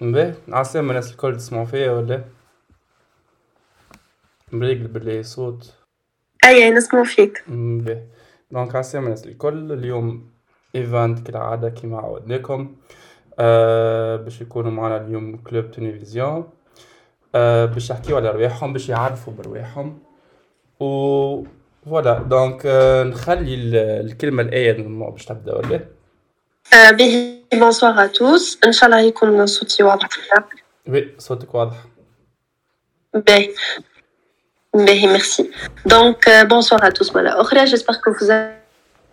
باهي عالسلامة الناس الكل تسمعوا فيا ولا مريقل بالله صوت. أي نسمع فيك باهي donc عالسلامة الناس الكل اليوم event كالعادة كيما عودناكم آه باش يكونوا معنا اليوم club Tunivisions آه باش يحكيو على رواحهم باش يعرفوا برواحهم و voilà donc آه نخلي الكلمة الآية باش تبدا ولا به bonsoir à tous. ان شاء الله يكون صوتي واضح oui صوتك واضح باهي باهي merci donc bonsoir à tous مرة أخرى j'espère que vous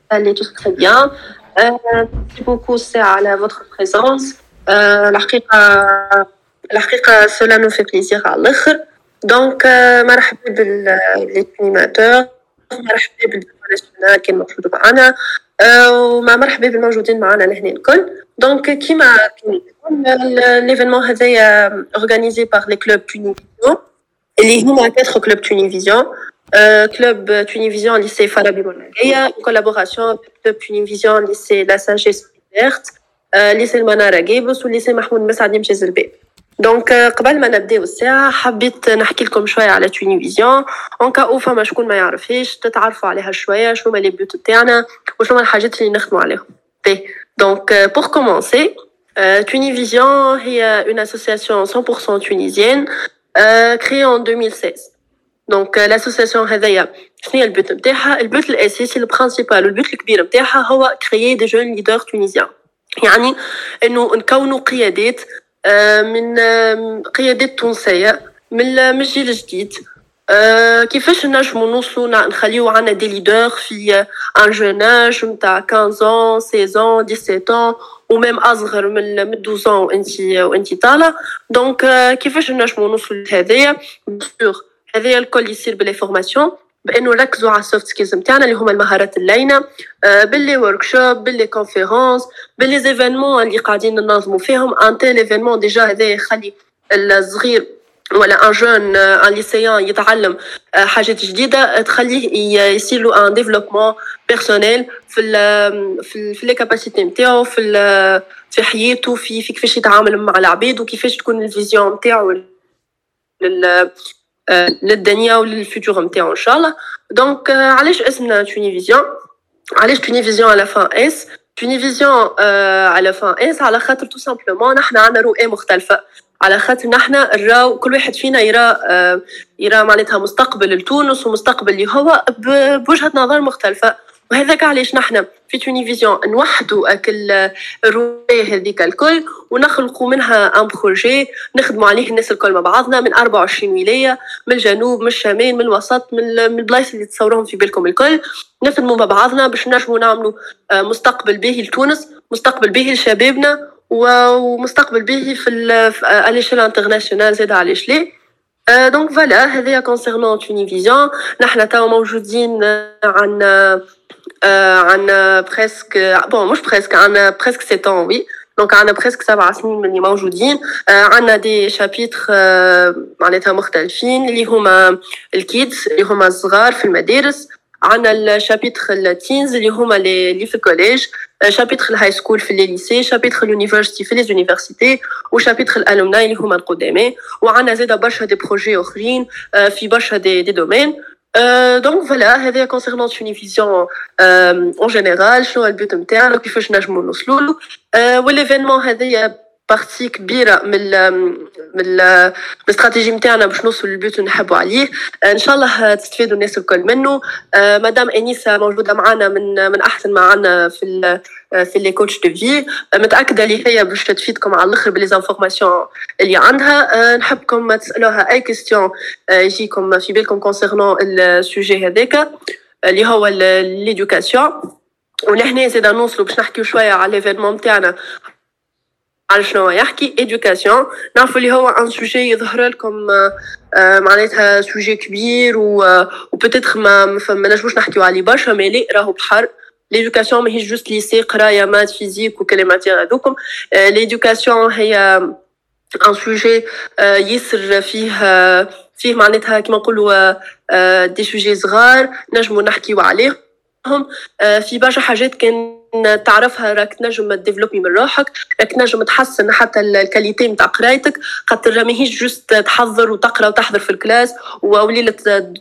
allez tous très bien. Merci beaucoup c'est على votre présence. الحقيقة الحقيقة cela nous fait plaisir على الآخر donc مرحبا بال animateur مرحبا بالديكور كان موجود معنا ومع مرحبا بالموجودين معنا لهنا الكل. donc كيما l'événement هذايا organisé par les clubs Tunivisions اللي هما quatre clubs Tunivisions club Tunivisions lycée فارابي بوناغيا collaboration club Tunivisions lycée La Sagesse بيرت lycée المناره Gabès و lycée محمود مسعد يمشي زربي donc قبل ما نبداو الساعة حبيت نحكي لكم شوية على Tunivisions en cas où فما شكون ما يعرفهاش تتعرفوا عليها شوية شنو هما les buts تاعنا وشنو الحاجات اللي نخدموا عليهم. donc pour commencer Tunivisions هي une association 100% tunisienne euh, créée en 2016 donc l'association هذايا شنو هي البوت نتاعها البوت الأساسي البرانسيبال والبوت الكبير نتاعها هو créer des jeunes leaders tunisiens يعني إنه نكونوا قيادات من قيادات تونسية من الجيل الجديد كيفاش نجمو نوصلو نخليو عنا des leaders في un jeune âge نتاع 15 16 17 وميم أصغر من 12 وانت وانت طالع. donc كيفاش نجمو نوصلو لهذايا؟ ben هذايا الكل يصير ب les formations بأنه نركزوا على ال soft skills نتاعنا اللي هما المهارات اللينة ب les workshops ب les conférences ب les événements اللي قاعدين ننظموا فيهم. un tel événement déjà هذا يخلي الصغير ولا un jeune un lycéen يتعلم حاجات جديدة تخليه يصير له un développement personnel في ال في, في les capacités نتاعو في في حياته في في كيفاش يتعامل مع العباد وكيفاش تكون ال vision نتاعو للدنيا ولل futur نتاعو إن شاء الله. donc علاش اسمنا Tunivisions؟ علاش Tunivisions على فان اس Tunivisions على فان اس على خاطر tout simplement نحنا عندنا رؤية مختلفة. على خاطر نحنا نراو كل واحد فينا يرى يرى معناتها مستقبل لتونس ومستقبل اللي هو بوجهة نظر مختلفة. وهذاك علاش نحنا في Tunivisions نوحدوا أكل الرواية هذيك الكل ونخلقوا منها un projet نخدموا عليه الناس الكل مع بعضنا من 24 ولاية من الجنوب من الشمال من الوسط من البلايص اللي تصوروهم في بالكم الكل. نخدموا مع بعضنا باش نجموا نعملوا مستقبل باهي لتونس مستقبل باهي لشبابنا ومستقبل باهي في ال échelle internationale زاد علاش ليه donc voilà هذايا concernant Tunivisions. نحنا توا موجودين عن عندنا presque bon مش presque عندنا presque 7 ans oui donc عندنا presque سبع سنين من اللي موجودين عندنا des chapitres معناتها مختلفين اللي هما ال kids اللي هما الصغار في المدارس عندنا ال chapitre ال teens اللي هما اللي في ال collège chapitre ال high school في les lycées chapitre ال university في les universités و chapitre ال alumni اللي هما القدامى وعندنا زاده برشا des projets اخرين في برشا des, des domaines donc voilà هذا concernant Tunivisions en général شنو ال buts نتاعنا كيفاش نجمو نوصلوا له وال événement هذايا partie كبيره من من الاستراتيجي نتاعنا باش نوصلوا للبيوت اللي نحبوا عليه ان شاء الله تستفادوا الناس الكل منه مدام انيسه موجوده معنا من من احسن ما عندنا في في les coachs de vie متأكدة اللي هي باش تفيدكم على الأخر ب les informations اللي عندها. نحبكم تسألوها أي question يجيكم في بالكم concernant ال sujet هذاك اللي هو l'éducation ولهنا زيد نوصلوا باش نحكيو شوية على l'événement نتاعنا على شنو يحكي؟ éducation نعرفوا اللي هو un sujet يظهر لكم معناتها sujet كبير و و peut-être ما ما نجموش نحكيو عليه برشا mais راهو بحر. l'éducation ماهيش juste lycée قرايه maths physique وكلمات هذوكم ليدوكاسيون هي ان سوجي يسر فيه فيه معناتها كيما نقولوا des sujets صغار نجمو نحكيو عليهم في برشا حاجات كان تعرفها راك تنجم ت développer من روحك راك تنجم تحسن حتى ال qualité نتاع قرايتك خاطر ماهيش juste تحضر وتقرا وتحضر في ال classe و les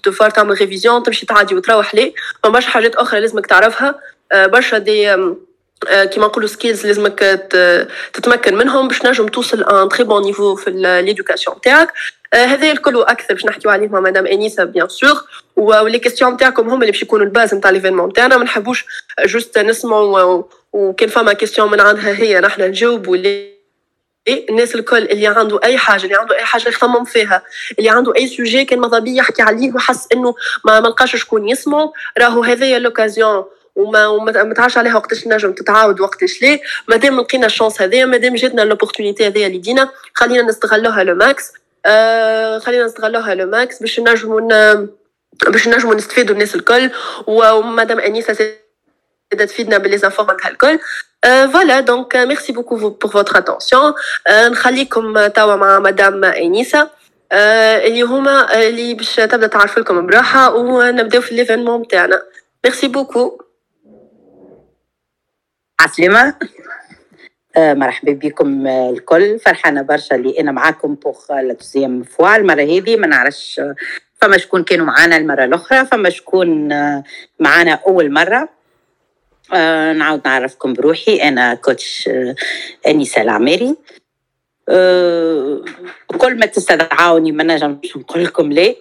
devoirs تعمل révision تمشي تعدي وتروح ليه فماش حاجات أخرى لازمك تعرفها آه، برشا des كيما نقولوا skills لازمك تتمكن منهم باش نجم توصل un très bon niveau في l'éducation تاعك. هذا الكل وأكثر باش نحكيو عليه مع مدام انيسا bien sûr و les questions تاعكم هما اللي باش يكونوا ال base نتاع l'événement تاعنا. ما نحبوش juste نسمعوا وكان فما question من عندها هي نحن نجاوبوا الناس الكل اللي عنده أي حاجة اللي عنده أي حاجة يخمم فيها اللي عنده أي sujet كان ماذا بيه يحكي عليه وحس إنه ما ملقاش شكون يسمعه. راهو هذايا l'occasion وما وما تعرفش عليها وقتاش نجم تتعاود وقتاش. ليه؟ مادام لقينا ال chance هذيا مادام جاتنا l'opportunité هذيا اللي دينا خلينا نستغلوها le max. آه خلينا نستغلوها le max باش نجموا باش نجموا نستفيدوا الناس الكل. ومادام أنيسة تقدر تفيدنا ب les informations الكل. voilà donc merci beaucoup pour votre attention نخليكم توا مع مدام أنيسة. اللي هما اللي باش تبدأ تعرف لكم براحة ونبدأو في l'événement تاعنا merci beaucoup عسلامة. آه مرحبا بكم الكل. فرحانة برشا اللي أنا معاكم بوخ لا دوزيام فوا المرة هذه ما نعرفش فما شكون كانوا معانا المرة الأخرى فما شكون معانا أول مرة. آه نعاود نعرفكم بروحي. أنا كوتش آه أنيسة العماري. آه كل ما تستدعوني ما نجمش نقول لكم ليه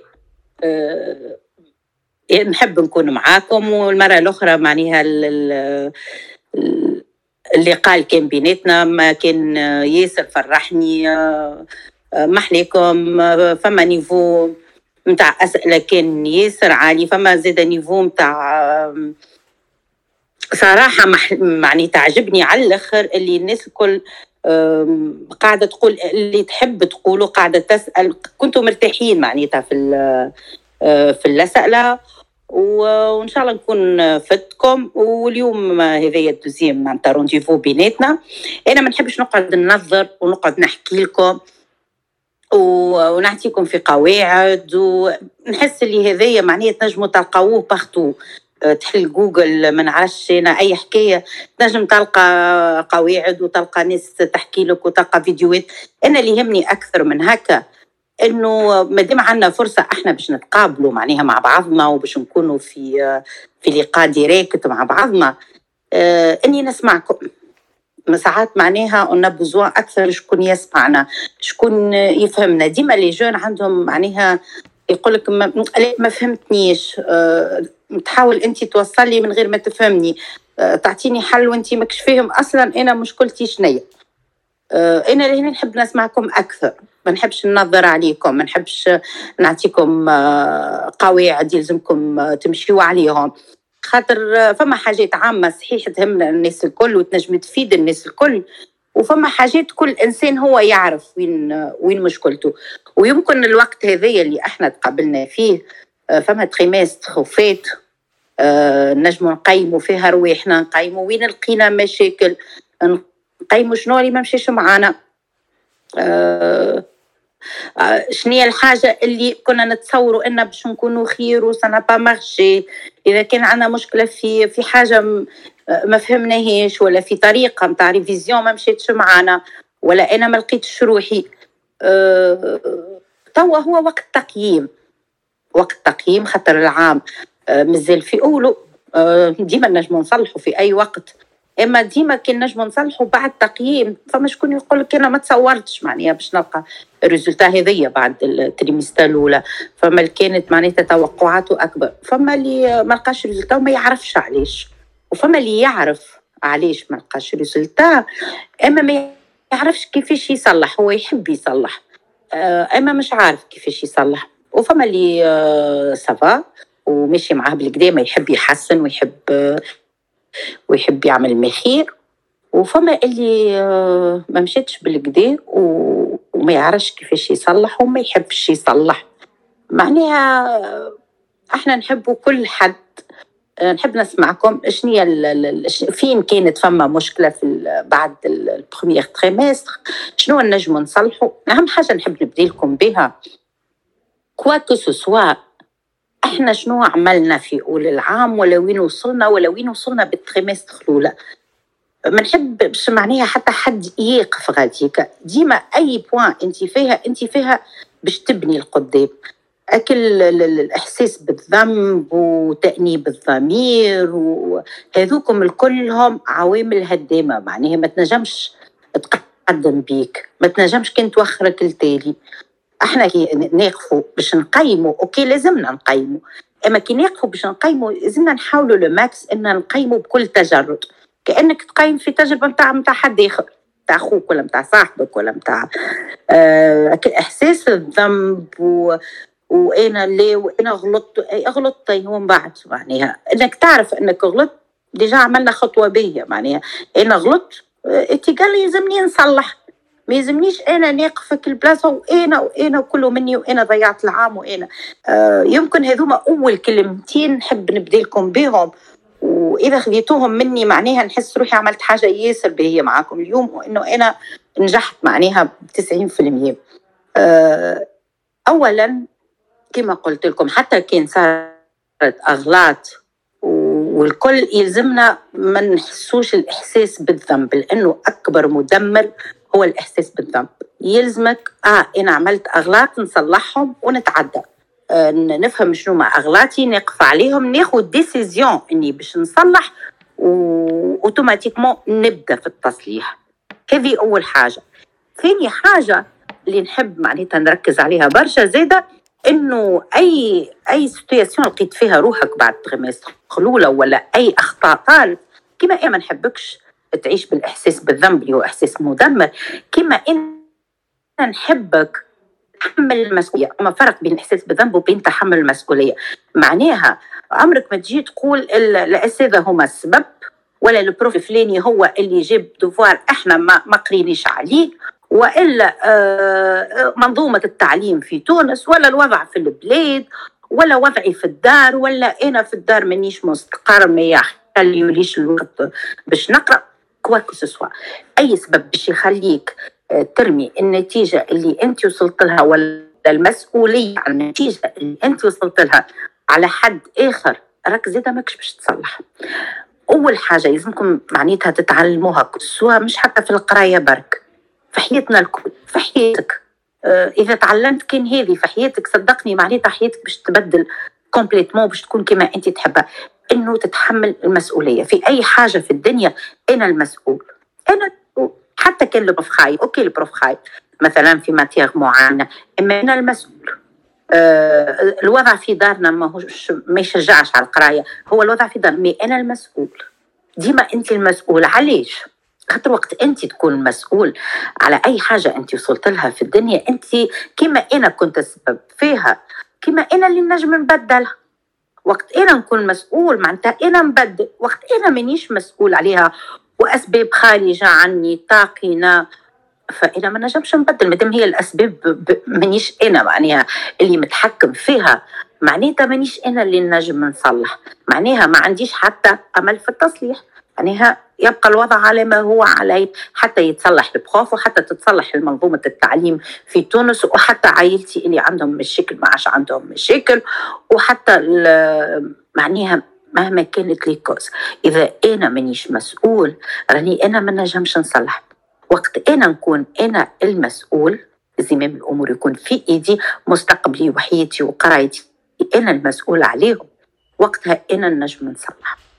آه نحب نكون معاكم والمرة الأخرى معناها اللي قال كان بيناتنا ما كان ياسر فرحني محليكم فما niveau متاع أسئلة كان ياسر عالي فما زاد niveau متاع صراحة معني تعجبني على الآخر اللي الناس الكل قاعدة تقول اللي تحب تقوله قاعدة تسأل كنتوا مرتاحين معناتها في في الأسئلة. وإن شاء الله نكون فدتكم واليوم هذايا ال deuxième معناتها rendez-vous بيناتنا. أنا ما نحبش نقعد ننظر ونقعد نحكي لكم ونعطيكم في قواعد ونحس اللي هذايا معناها تنجموا تلقاوه partout تحل جوجل ما نعرفش أنا أي حكاية. تنجم تلقى قواعد وتلقى ناس تحكي لك وتلقى فيديوهات. أنا اللي يهمني أكثر من هكا. إنه ما دام عندنا فرصة إحنا باش نتقابلوا معناها مع بعضنا وباش نكونوا في في لقاء direct مع بعضنا آه إني نسمعكم. ساعات معناها on a besoin أكثر شكون يسمعنا شكون يفهمنا. ديما les jeunes عندهم معناها يقول لك ما, ما فهمتنيش أه تحاول أنت توصل لي من غير ما تفهمني أه تعطيني حل وأنت ماكش فاهم أصلا أنا مشكلتي شنية؟ أه إنا لهنا نحب نسمعكم أكثر. ما نحبش ننظر عليكم ما نحبش نعطيكم قواعد يلزمكم تمشيوا عليهم. خاطر فما حاجات عامة صحيح تهمنا الناس الكل وتنجم تفيد الناس الكل. وفما حاجات كل إنسان هو يعرف وين وين مشكلته. ويمكن الوقت هذايا اللي إحنا تقابلنا فيه فما تريمستر وفات نجموا نقيموا فيها رواحنا نقيموا وين لقينا مشاكل نقيموا شنو اللي ما مشيش معانا؟ أه شنو هي الحاجة اللي كنا نتصوروا إن باش نكونوا خير و ça n'a pas marché؟ إذا كان عندنا مشكلة في في حاجة ما فهمناهاش ولا في طريقة نتاع révision ما مشيتش معانا ولا أنا ما لقيتش روحي أه توا هو وقت تقييم. وقت تقييم خاطر العام أه مازال في أولو أه ديما نجموا نصلحوا في أي وقت. إما ديما كي نجموا نصلحوا بعد تقييم فما شكون يقول لك أنا ما تصورتش معناها باش نلقى ال résultat هذيا بعد ال trimestre الأولى. فما اللي كانت معناتها توقعاته أكبر. فما اللي ما لقاش résultat وما يعرفش علاش. وفما اللي يعرف علاش ما لقاش résultat أما ما يعرفش كيفاش يصلح هو يحب يصلح. أما مش عارف كيفاش يصلح. وفما اللي ça va وماشي معاه بالقدا ما يحب يحسن ويحب ويحب يعمل مخير. وفما اللي ما مشيتش بالقدا وما يعرفش كيفاش يصلح وما يحبش يصلح. معناها إحنا نحبوا كل حد. نحب نسمعكم شنو فين كانت فما مشكلة في بعد ال premier trimestre شنو نجموا نصلحوا أهم حاجة نحب نبدي لكم بها. quoi que ce soit إحنا شنو عملنا في أول العام؟ ولا وين وصلنا؟ ولا وين وصلنا بال trimestre الأولى؟ منحب باش معناها حتى حد يقف غاديك. ديما أي point أنت فيها أنت فيها باش تبني القدام أكل الإحساس بالذنب وتأنيب الضمير وهذوكم الكلهم عوامل هدامة. معناها ما تنجمش تقدم بيك. ما تنجمش كان توخرك التالي إحنا كي نقفوا باش نقيموا OK لازمنا نقيموا أما كي نقفوا باش نقيموا لازمنا نحاولوا le max إن نقيموا بكل تجرد. كأنك تقيم في تجربة نتاع نتاع حد آخر نتاع أخوك ولا نتاع صاحبك ولا نتاع آه إحساس الذنب و وأنا ليه وأنا غلطت غلطت ومن بعد معناها. إنك تعرف إنك غلطت ديجا عملنا خطوة بيا معناها. أنا غلطت انت قال لي يلزمني نصلح. ما يلزمنيش أنا ناقف في كل بلاصه وأنا وأنا وكله مني وأنا ضيعت العام وأنا. آه يمكن هذوما أول كلمتين نحب نبدا لكم بهم وإذا خذيتوهم مني معناها نحس روحي عملت حاجة ياسر بهي معاكم اليوم وإنه أنا نجحت معناها ب 90% آه اولا كما قلت لكم حتى كان صارت أغلاط والكل يلزمنا ما نحسوش الإحساس بالذنب لأنه أكبر مدمر هو الإحساس بالذنب. يلزمك آه أنا عملت أغلاط نصلحهم ونتعدى. آه نفهم شنو ما اغلاطي نقف عليهم ناخذ décision إني باش نصلح و automatiquement نبدأ في التصليح. هذه أول حاجة. ثاني حاجة اللي نحب معناتها نركز عليها برشا زاده إنه أي أي situation لقيت فيها روحك بعد trimestre خلوله ولا أي أخطاء طال كما أنا ما نحبكش. تعيش بالإحساس بالذنب اللي هو إحساس مدمر. كما إن نحبك تحمل المسؤولية. اما فرق بين الاحساس بالذنب وبين تحمل المسؤولية. معناها عمرك ما تجي تقول الاساتذه هما السبب ولا ال prof الفلاني هو اللي جاب devoir إحنا ما ما قرينيش عليه وإلا آه، منظومة التعليم في تونس ولا الوضع في البلاد ولا وضعي في الدار ولا أنا في الدار مانيش مستقر ما يخليوليش الوقت باش نقرأ. quoi que ce soit أي سبب باش يخليك آه، ترمي النتيجة اللي أنت وصلت لها ولا المسؤولية عن النتيجة اللي أنت وصلت لها على حد آخر راك زيادة ماكش باش تصلح. أول حاجة لازمكم معناتها تتعلموها سواء مش حتى في القراية برك في حياتنا الكل في حياتك. آه، إذا تعلمت كان هذه في حياتك صدقني معناتها حياتك باش تبدل complètement باش تكون كما أنت تحبها. إنه تتحمل المسؤولية. في أي حاجة في الدنيا أنا المسؤول. أنا حتى كان ال prof خايب ok ال prof خايب مثلا في matière معينة. أما أنا المسؤول. آه الوضع في دارنا ما هوش ما يشجعش على القراية. هو الوضع في دارنا. mais أنا المسؤول. ديما أنت المسؤول علاش؟ خاطر وقت أنت تكون مسؤول على أي حاجة أنت وصلت لها في الدنيا. أنت كما أنا كنت السبب فيها. كما أنا اللي نجم نبدلها. وقت أنا نكون مسؤول معناتها أنا نبدل. وقت أنا مانيش مسؤول عليها. واسباب خارجة عني طاقنه فانا ما نجمش نبدل. مادام هي الاسباب مانيش أنا معناها اللي متحكم فيها. معناتها مانيش أنا اللي نجم نصلح. معناها ما عنديش حتى امل في التصليح. معناها يبقى الوضع على ما هو عليه حتى يتصلح البخوف وحتى تتصلح منظومة التعليم في تونس وحتى عائلتي اللي عندهم مشاكل ما عادش عندهم مشاكل وحتى معناها مهما كانت les causes. إذا أنا مانيش مسؤول راني أنا ما نجمش نصلح. وقت أنا نكون أنا المسؤول زمام الأمور يكون في إيدي مستقبلي وحياتي وقرايتي أنا المسؤول عليهم. وقتها أنا نجم نصلح.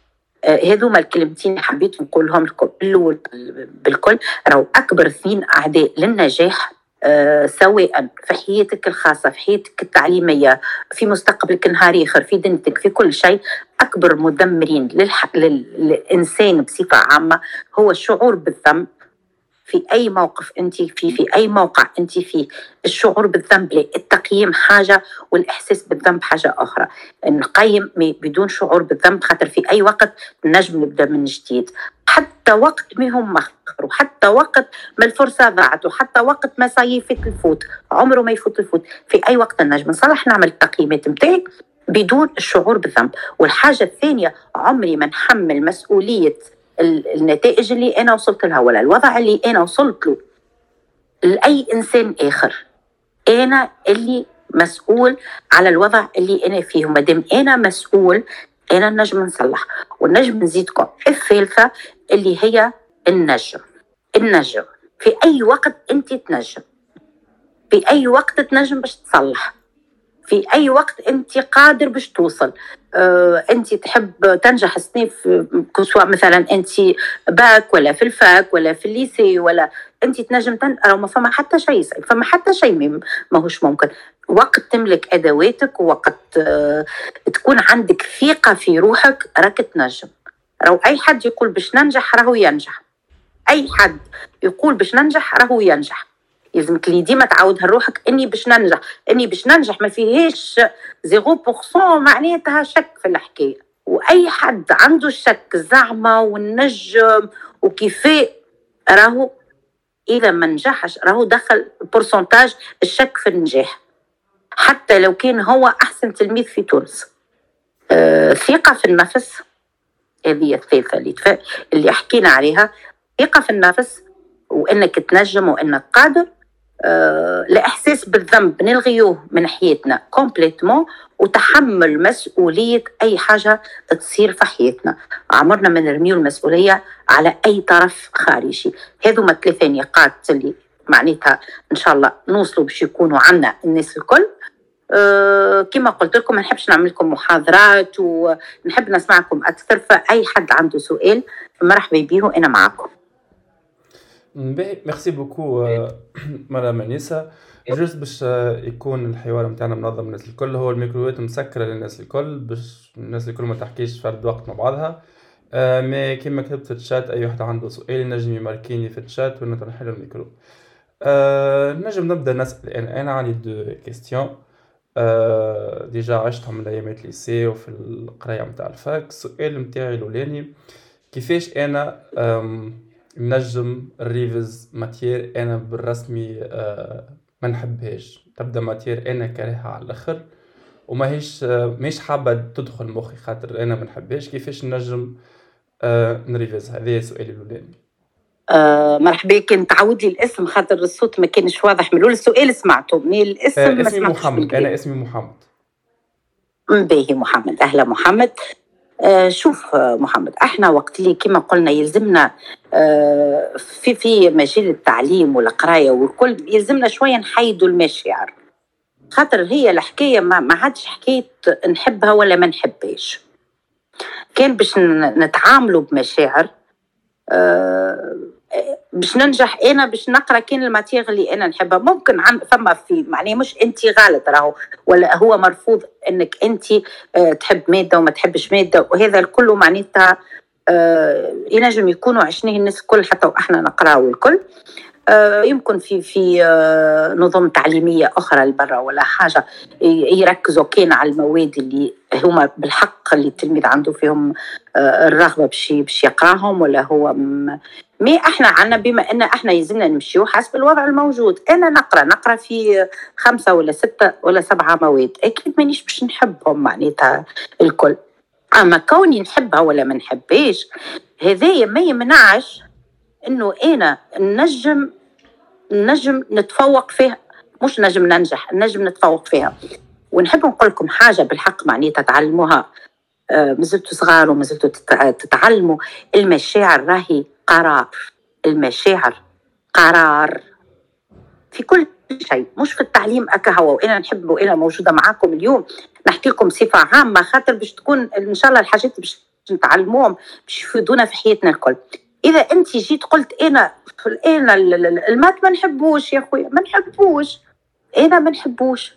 هذوما الكلمتين حبيت نقولهم لكم الأول بالكل. راهو أكبر اثنين أعداء للنجاح أه سواء في حياتك الخاصة في حياتك التعليمية في مستقبلك نهار آخر في دنيتك في كل شيء أكبر مدمرين للح... للإنسان بصفة عامة هو الشعور بالذنب. في أي موقف أنت فيه في أي موقع أنت فيه الشعور بالذنب التقييم حاجة والإحساس بالذنب حاجة أخرى. نقيم بدون شعور بالذنب خاطر في أي وقت نجم نبدأ من جديد. حتى وقت ما هم مخر وحتى وقت ما الفرصة ضاعت وحتى وقت ما صيفت الفوت عمره ما يفوت الفوت. في أي وقت نجم. نصلح نعمل التقييمات متاعي بدون الشعور بالذنب. والحاجة الثانية عمري ما نحمل مسؤولية النتائج اللي أنا وصلت لها ولا الوضع اللي أنا وصلت له. لأي إنسان آخر. أنا اللي مسؤول على الوضع اللي أنا فيه. وما دام أنا مسؤول أنا نجم نصلح. ونجم نزيدكم الثالثة اللي هي النجم. النجم. في أي وقت أنت تنجم. في أي وقت تنجم باش تصلح. في أي وقت أنت قادر باش توصل. آه، أنت تحب تنجح سنين سواء مثلا أنت باك ولا في ال fac ولا في ال lycée ولا أنت تنجم تن... أو ما فما حتى شيء فما حتى شيء ماهوش ممكن. وقت تملك أدواتك ووقت آه، تكون عندك ثقة في روحك راك تنجم. راهو أي حد يقول باش ننجح راهو ينجح. أي حد يقول باش ننجح راهو ينجح. يلزمك اللي ديما تعاودها لروحك إني باش ننجح إني باش ننجح ما فيهاش 0% معناتها شك في الحكاية. وأي حد عنده الشك زعمة والنجم وكيفاه راهو إذا ما نجحش راهو دخل pourcentage الشك في النجاح. حتى لو كان هو أحسن تلميذ في تونس. آه ثقة في النفس هذه الثالثة اللي اللي حكينا عليها. ثقة في النفس وإنك تنجم وإنك قادر آه، الإحساس بالذنب نلغيوه من حياتنا complètement وتحمل مسؤولية أي حاجة تصير في حياتنا. عمرنا ما نرميو المسؤولية على أي طرف خارجي. هذو ثلاثة نقاط اللي معناتها إن شاء الله نوصلوا باش يكونوا عنا الناس الكل. أه كما قلت لكم ما نحبش نعمل لكم محاضرات ونحب نسمعكم أكثر. فأي حد عنده سؤال مرحبا بيه أنا معكم. باهي merci beaucoup madame انيسا juste باش يكون الحوار نتاعنا منظم الناس الكل. هو ال microوات مسكرة للناس الكل باش الناس الكل ما تحكيش فرد وقت مع بعضها. mais كيما كتبت في الشات أي واحد عنده سؤال ينجم يماركيني في الشات وأنا نحل الميكرو. نجم نبدأ نسأل. أنا أنا عندي deux questions. déjà عشتهم من ايامات lycée وفي القراية نتاع ال fac. السؤال نتاعي الأولاني كيفاش أنا نجم ن réviser matière أنا بالرسمي آه ما نحبهاش. تبدأ matière أنا كارهها على الأخر. وما هيش آه مش حابة تدخل مخي خاطر أنا ما نحبهاش. كيفاش نجم آه نريفز؟ هذا سؤالي الأولاني. آه مرحبا كان تعود لي الاسم خاطر الصوت ما كانش واضح من الأول. السؤال سمعته من الاسم آه اسمي محمد. أنا اسمي محمد. باهي محمد. أهلا محمد. شوف آه، محمد إحنا وقت اللي كما قلنا يلزمنا آه، في في مجال التعليم والقراية والكل يلزمنا شوية نحيدوا المشاعر. خاطر هي الحكاية ما, ما عادش حكاية نحبها ولا ما نحبهاش. كان باش نتعاملوا بمشاعر باش ننجح أنا باش نقرأ كان الماتيغ اللي أنا نحبها. ممكن عن فما في معناه مش انت غلط راهو ولا هو مرفوض إنك أنت آه، تحب مادة وما تحبش مادة. وهذا الكل معناتها آه، ينجم يكونوا عشناه الناس الكل حتى وإحنا نقراو الكل. يمكن في في نظم تعليمية أخرى لبرا ولا حاجة يركزوا كان على المواد اللي هما بالحق اللي التلميذ عنده فيهم الرغبة باش باش يقراهم ولا هو مي إحنا عنا بما إن إحنا يلزمنا نمشيو حسب الوضع الموجود. أنا نقرأ نقرأ في خمسة ولا ستة ولا سبعة مواد. أكيد مانيش باش نحبهم معناتها الكل. أما كوني نحبها ولا ما نحبهاش هذايا ما يمنعش إنه أنا نجم نجم نتفوق فيها. مش نجم ننجح نجم نتفوق فيها. ونحب نقول لكم حاجة بالحق معناتها تعلموها. آه، مازلتوا صغار ومازلتوا تتعلموا. المشاعر راهي قرار. المشاعر قرار. في كل شيء. مش في التعليم أكا هو وإنا نحب وإنا موجودة معاكم اليوم. نحكي لكم صفة عامة خاطر باش تكون إن شاء الله الحاجات باش نتعلموهم باش يفيدونا في حياتنا الكل. إذا أنت جيت قلت أنا أنا ال maths ما نحبوش يا خويا ما نحبوش. أنا ما نحبوش.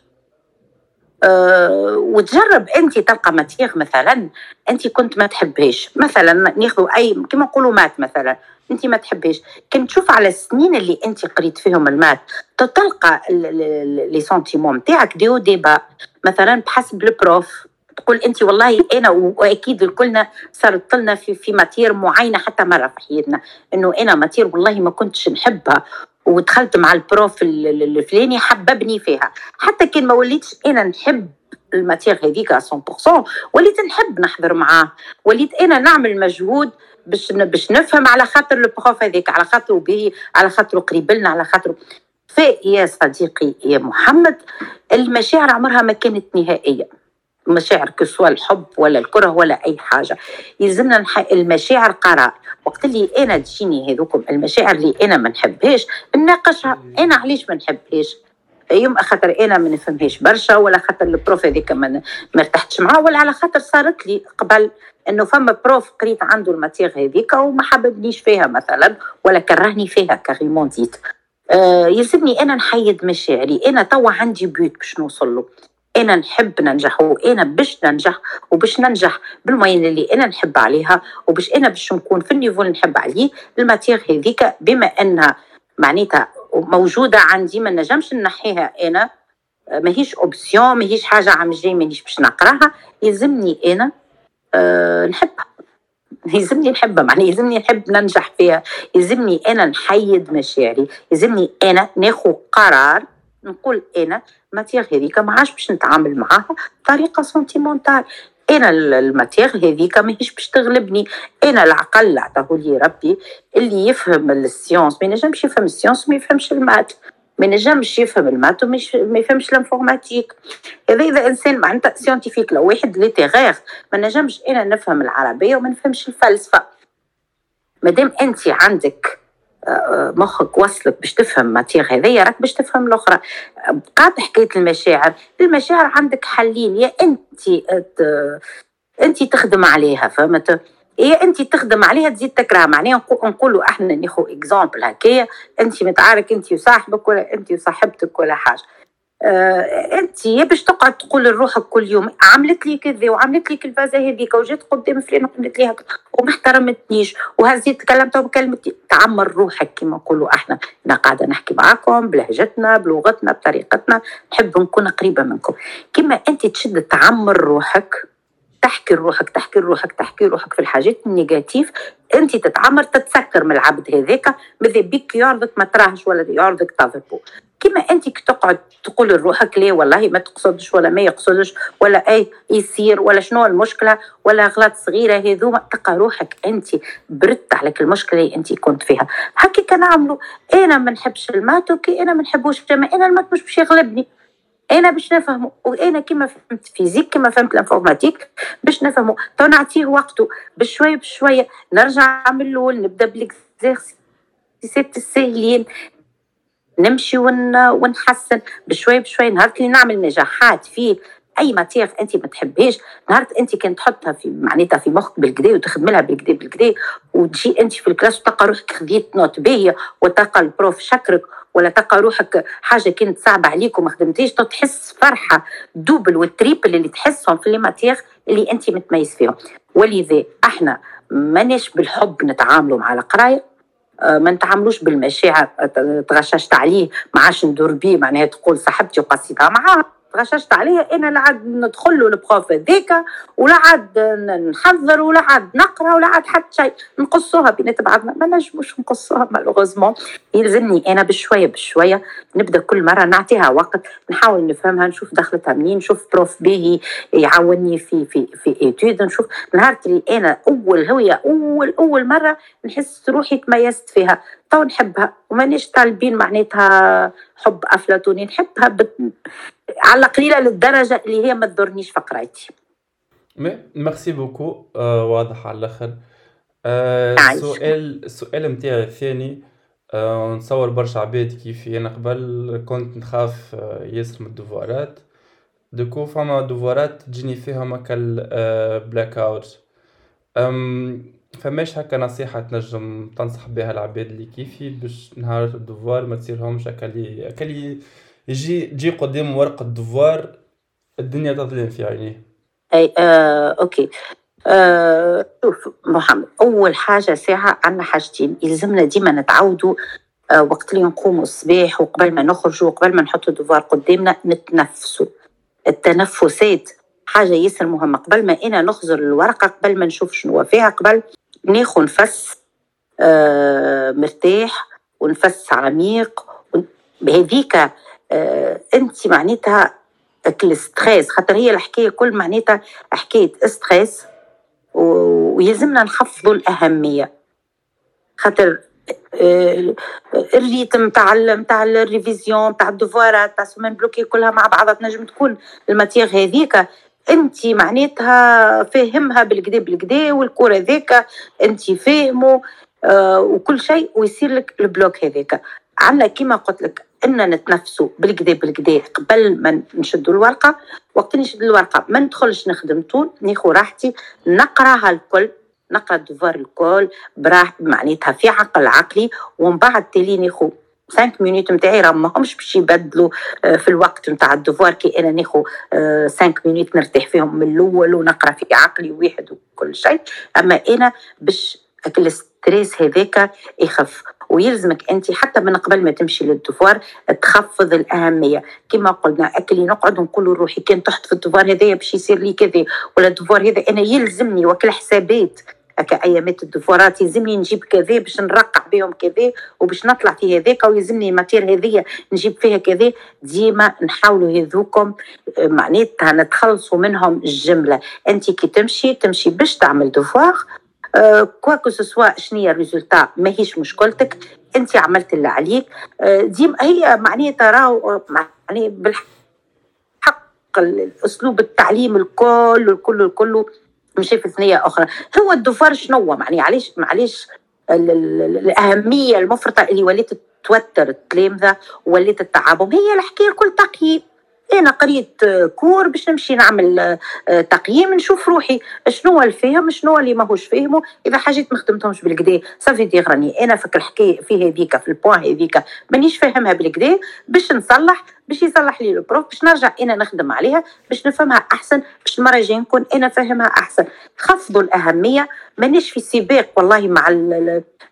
أه وتجرب أنت تلقى matière مثلا أنت كنت ما تحبهاش مثلا ناخذوا اي كما نقولوا maths مثلا أنت ما تحبهاش كان تشوف على السنين اللي أنت قريت فيهم ال maths تلقى les sentiments نتاعك du début مثلا بحسب ال prof. تقول انت والله أنا وأكيد الكلنا صارت لنا في في matière معينة حتى مرة في حياتنا. إنه أنا matière والله ما كنتش نحبها. ودخلت مع ال prof الفلاني حببني فيها. حتى كان ما وليتش أنا نحب ال matière هذيك 100% وليت نحب نحضر معاه. وليت أنا نعمل مجهود باش باش نفهم على خاطر ال prof هذاك على خاطره به على خاطره قريب لنا على خاطره. فيا صديقي يا محمد المشاعر عمرها ما كانت نهائية. مشاعر كسوة الحب ولا الكره ولا أي حاجة. يلزمنا نح... المشاعر قرار. وقت اللي أنا تجيني هذوكم المشاعر اللي أنا ما نحبهاش نناقشها. أنا علاش ما نحبهاش؟ يوم خاطر أنا ما نفهمهاش برشا ولا خاطر ال prof هذيك ما ارتحتش معاه ولا على خاطر صارت لي قبل إنه فما prof قريت عنده ال matière هذيك وما حببنيش فيها مثلا ولا كرهني فيها carrément زيت آه يلزمني أنا نحيد مشاعري. أنا توا عندي but باش نوصل له. أنا نحب ننجح وأنا باش ننجح وباش ننجح بال moyenne اللي أنا نحب عليها وباش أنا باش نكون في ال niveau اللي نحب عليه ال matière هذيك بما انها معناتها موجودة عندي ما نجمش نحيها أنا ماهيش option ماهيش حاجة عم جاي مانيش باش نقراها يلزمني أنا أه نحبها. يلزمني نحبها معناها يلزمني نحب ننجح فيها يلزمني أنا نحيد مشاعري يلزمني أنا ناخذ قرار نقول أنا ماتيغ هذيك ما عادش باش نتعامل معاها بطريقة sentimentale أنا ال matière هذيك ماهيش باش تغلبني. أنا العقل اللي عطاه لي ربي اللي يفهم ال sciences ما ينجمش يفهم ال sciences ما يفهمش ال maths. ما ينجمش يفهم ال maths وما يفهمش ال informatique هذا إذا إنسان معناتها scientifique لو واحد littéraire ما نجمش أنا نفهم العربية وما نفهمش الفلسفة. مادام أنت عندك مخك وصلك باش تفهم matière هذيا راك باش تفهم الأخرى. بقات حكايه المشاعر. المشاعر عندك حلين يا انت انت تخدم عليها فهمت؟ يا انت تخدم عليها تزيد تكره. معناها نقولوا إحنا ناخذ exemple هكايا. انت متعارك انت وصاحبك ولا انت وصاحبتك ولا حاجة. آه انت باش تقعد تقول لروحك كل يوم عملت لي كذا وعملت لي الفازة هذيك وجيت قدام فلان وقلت لي وما احترمتنيش وهزيت كلمتها وكلمتي تعمر روحك كما نقولوا إحنا. أنا قاعدة نحكي معاكم بلهجتنا بلغتنا بطريقتنا نحب نكون قريبة منكم. كما انت تشد تعمر روحك تحكي روحك تحكي روحك تحكي روحك في الحاجات النيجاتيف. انت تتعمر تتسكر من العبد هذاك. ماذا بيك يعرضك ما تراهش ولا يعرضك تضربه كما انت تقعد تقول لروحك ليه والله ما تقصدش ولا ما يقصدش ولا أي يصير ولا شنو المشكلة ولا غلط صغيرة هذوما. تلقى روحك انت بردت عليك المشكلة اللي انت كنت فيها. هكي كان نعملوا أنا ما نحبش ال maths OK أنا ما نحبوش أنا ال maths مش باش يغلبني. أنا باش نفهمه وأنا كما فهمت physique كما فهمت ال informatique باش نفهمه تو نعطيه وقته بشويه بشوية نرجع من الأول نبدأ بال exercice ات السهلين نمشي ون... ونحسن. بشوي بشوي نهار اللي نعمل نجاحات فيه أي matière أنت ما تحبهاش نهار أنت كان تحطها في معناتها في مخك بالكدا وتخدم لها بالكدا بالكدا وتجي أنت في ال classe وتلقى روحك خذيت note باهية وتلقى ال prof شكرك ولا تلقى روحك حاجة كانت صعبة عليك وما خدمتيش تحس فرحة double وال triple اللي تحسهم في ال matière اللي انت متميز فيهم. ولذا إحنا ماناش بالحب نتعاملوا مع القراية آه، ما نتعاملوش بالمشاعر تغششت عليه ما عادش ندور بيه معناها تقول صاحبتي وقصيتها معاه غششت عليها أنا لا عاد ندخل له ال prof هذاك ولا عاد نحضر ولا عاد نقرأ ولا عاد حتى شيء نقصوها بينات بعضنا ما نجموش نقصوها malheureusement يلزمني أنا بشوية بشوية نبدأ كل مرة نعطيها وقت نحاول نفهمها نشوف دخلتها منين نشوف prof باهي يعاوني في في في étude نشوف نهار اللي أنا أول هوية اول أول مرة نحس روحي تميزت فيها. تو نحبها ومانيش طالبين معناتها حب أفلاطوني نحبها بت... على قليله للدرجة اللي هي ما تضرنيش في قرايتي. merci beaucoup. آه واضح على الأخر. آه السؤال السؤال نتاعي الثاني. آه نصور برشا عباد كيفي أنا قبل كنت نخاف آه ياسر من ال devoir ات du coup فما devoir ات تجيني فيهم هكا black out فماش هكا نصيحة تنجم تنصح بها العباد اللي كيفي باش نهار ال devoir ما تصيرهمش هكا لي هكا لي يجي تجي قدام ورقة ال devoir الدنيا تظلم في عينيه. أي آه، OK. آه، شوف محمد أول حاجة ساعة عندنا حاجتين. يلزمنا ديما نتعودوا آه، وقت اللي نقوموا الصباح وقبل ما نخرجوا وقبل ما نحطوا ال devoir قدامنا نتنفسوا. التنفسات حاجة ياسر مهمة. قبل ما أنا نخزر الورقة قبل ما نشوف شنو فيها قبل ناخذ نفس آه مرتاح ونفس عميق بهذيك آه انت معناتها ال stress خاطر هي الحكاية كل معناتها حكاية stress ويلزمنا نخفضوا الأهمية. خاطر آه ال rythme تاع تاع ال révision تاع ال devoir ات تاع semaine bloquée كلها مع بعضها تنجم تكون ال matière هذيك انت معناتها فاهمها بالكدا بالكدا وال cours هذاك انت فاهمه آه وكل شيء ويصير لك ال bloc هذاك عندنا كيما قلت لك ان نتنفسوا بالكدا بالكدا قبل ما نشدوا الورقة. وقت نشد الورقة ما ندخلش نخدم طول ناخذ راحتي نقراها الكل نقرأ ال devoir الكل براح معناتها في عقل عقلي ومن بعد تالي ناخذ 5 minutes نتاعي راه ماهمش باش يبدلوا آه، في الوقت نتاع ال devoir كي أنا ناخذ 5 minutes نرتاح فيهم من الأول ونقرأ في عقلي واحد وكل شيء. أما أنا باش ال stress هذاك يخف. ويلزمك أنت حتى من قبل ما تمشي لل devoir تخفض الأهمية. كما قلنا أكلي نقعد نقول لروحي كان تحت في ال devoir هذايا باش يصير لي كذا ولا ال devoir هذا أنا يلزمني وكل حسابات هكا ايامات ال devoir ات يلزمني نجيب كذا باش نرقع بهم كذا وباش نطلع في هذاك ويلزمني ال matière هذيا نجيب فيها كذا ديما نحاولوا هذوكم معناتها نتخلصوا منهم الجملة. أنت كي تمشي تمشي باش تعمل devoir quoi que ce soit شنو ال résultat ماهيش مشكلتك. أنت عملت اللي عليك. أه ديما هي معناتها راهو معني بالحق الأسلوب التعليم الكل الكل الكل. مشي في ثنية أخرى. هو الدفار شنو يعني معليش معليش الأهمية المفرطة اللي وليت توتر التلامذة وليت التعبهم هي الحكاية كل تقييم. أنا قريت كور باش نمشي نعمل آه، تقييم نشوف روحي شنو الفهم شنو اللي ماهوش فاهمه إذا حاجات ما خدمتهمش بالكدا صافي دي راني أنا فك الحكاية في هذيك في البوان هذيك مانيش فاهمها بالكدا باش نصلح باش يصلح لي ال prof باش نرجع أنا نخدم عليها باش نفهمها أحسن باش المره الجايه نكون أنا فاهمها أحسن. خفضوا الأهمية مانيش في سباق والله مع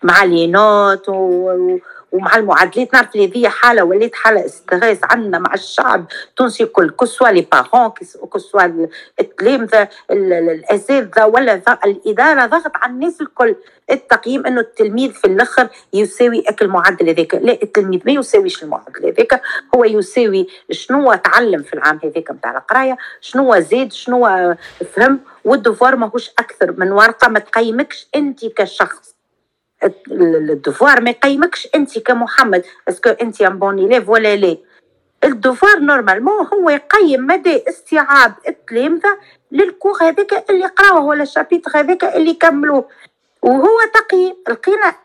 مع les notes و... ومع المعادلات نعرف اللي هذه حالة ولات حالة استغاث عندنا مع الشعب التونسي الكل كسوا لي بارون كسوا التلامذه الأساتذة ولا الإدارة ضغط على الناس الكل. التقييم إنه التلميذ في الآخر يساوي أكل المعدل هذاك لا التلميذ ما يساويش المعدل هذاك هو يساوي شنو تعلم في العام هذاك نتاع القراية شنو زاد شنو فهم وال devoir ماهوش أكثر من ورقة. ما تقيمكش أنت كشخص. ال devoir ما يقيمكش انت كمحمد est-ce que انت un bon élève ولا لا ال devoir normalement هو يقيم مدى استيعاب التلامذة للكوغ هذاك اللي قراوه ولا ال chapitre هذاك اللي كملوه. وهو تقييم لقينا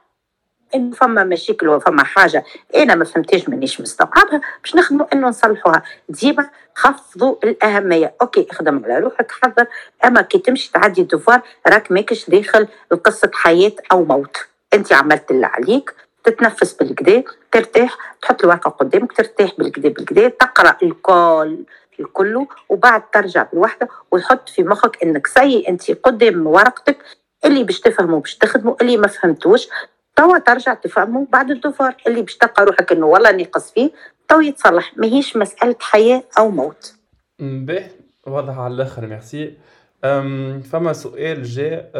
انه فما مشاكل وفما حاجة. أنا ما فهمتهاش مانيش مستوعبها باش نخدموا إنه نصلحوها. ديما خفضوا الأهمية. OK اخدم على روحك حذر. أما كي تمشي تعدي ال devoir راك ماكش داخل قصه حياة أو موت. انت عملت اللي عليك تتنفس بالكدا ترتاح تحط الورقة قدامك ترتاح بالكدا بالكدا تقرأ الكل الكل وبعد ترجع بالوحدة وتحط في مخك إنك c'est أنت قدام ورقتك اللي باش تفهمه باش تخدمه اللي ما فهمتوش توا ترجع تفهمه بعد ال devoir اللي باش تلقى روحك إنه والله ناقص فيه تو يتصلح. ماهيش مسألة حياة أو موت. باهي. واضح على الآخر. ميرسي. فما سؤال جاء.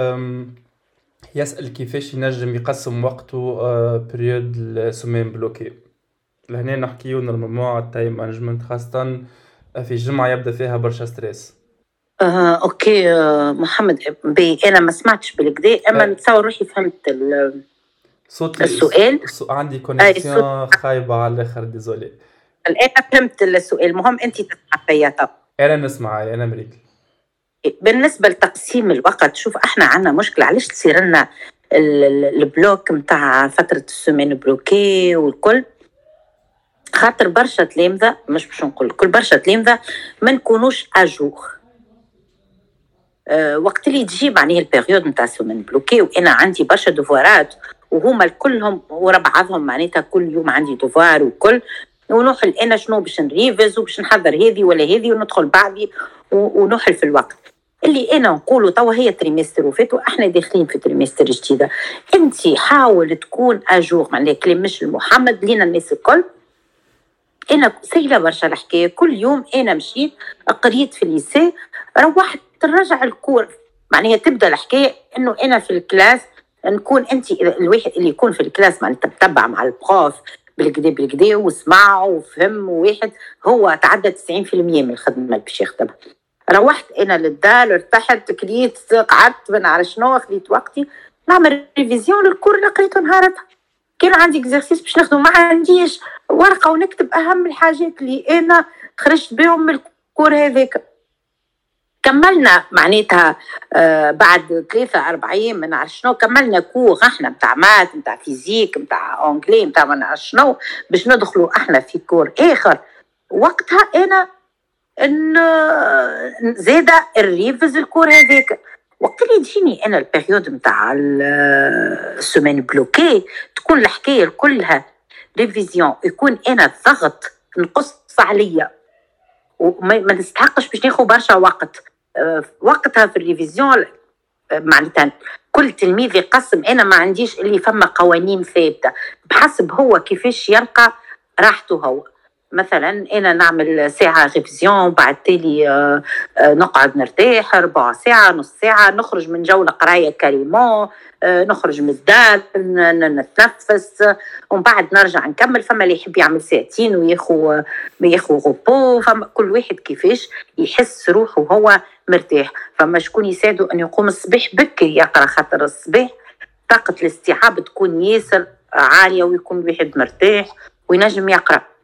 يسأل كيفاش ينجم يقسم وقته période ال semaine bloquée. لهنا نحكيو normalement على ال time management خاصة في جمعة يبدأ فيها برشا stress آه، OK آه، محمد بي أنا ما سمعتش بالكدا أما نتصور روحي فهمت صوت السؤال. عندي connexion خايبة على الآخر désolé. الآن فهمت السؤال. المهم انت تسمع فيا طب أنا نسمع أنا مريك بالنسبة لتقسيم الوقت شوف إحنا عندنا مشكلة علاش تصير لنا ال bloc نتاع فترة ال semaine bloquée والكل؟ خاطر برشا تلامذة مش باش نقول كل برشا تلامذة ما نكونوش à jour أه وقت اللي تجي معناها ال période نتاع ال semaine bloquée وأنا عندي برشا devoir ات وهما كلهم ورا بعضهم معناتها كل يوم عندي devoir وكل ونوحل أنا شنو باش ن révise وباش نحضر هذه ولا هذه وندخل بعدي ونوحل في الوقت. اللي أنا نقوله توا هي trimestre وفات وإحنا داخلين في trimestre جديدة. انت حاول تكون à jour معناها كلام مش المحمد لينا الناس الكل. أنا سهلة برشا الحكاية. كل يوم أنا مشيت قريت في ال lycée روحت نرجع ال cours. معناها تبدأ الحكاية إنه أنا في ال classe نكون انت الواحد اللي يكون في ال classe معناتها تتبع مع ال prof بالكدا بالكدا وسمع وفهم واحد هو تعدى 90% من الخدمة اللي باش يخدمها. روحت أنا للدار ارتحت كليت قعدت ما نعرف شنو خليت وقتي. نعمل révision لل cours اللي قريته نهارتها كان عندي exercice باش نخدم ما عنديش. ورقة ونكتب أهم الحاجات اللي أنا خرجت بهم من ال cours هذاك. كملنا معناتها آه بعد ثلاثة أربع أيام ما نعرف شنو. كملنا cours إحنا نتاع maths نتاع physique نتاع anglais نتاع ما نعرف شنو باش ندخلوا إحنا في cours آخر. وقتها أنا إن زاده ن révise ال cours هذاك. وقت اللي تجيني أنا ال période نتاع ال semaine bloquée تكون الحكاية كلها révision يكون أنا الضغط نقص عليا. وما نستحقش باش ناخذ برشا وقت. وقتها في ال révision معناتها كل تلميذ يقسم أنا ما عنديش اللي فما قوانين ثابتة. بحسب هو كيفاش يلقى راحته هو. مثلا إنا نعمل ساعة révision بعد تالي آه، آه، نقعد نرتاح ربع ساعة نص ساعة نخرج من جوله قرايه carrément آه، نخرج من الدار نتنفس ومن بعد نرجع نكمل. فما اللي يحب يعمل ساعتين وياخو ياخو غوبو. فما كل واحد كيفاش يحس روحه هو مرتاح. فما شكون يساعده أن يقوم الصباح بكري يقرأ خاطر الصباح. طاقة الاستيعاب تكون ياسر عالية ويكون الواحد مرتاح وينجم يقرأ.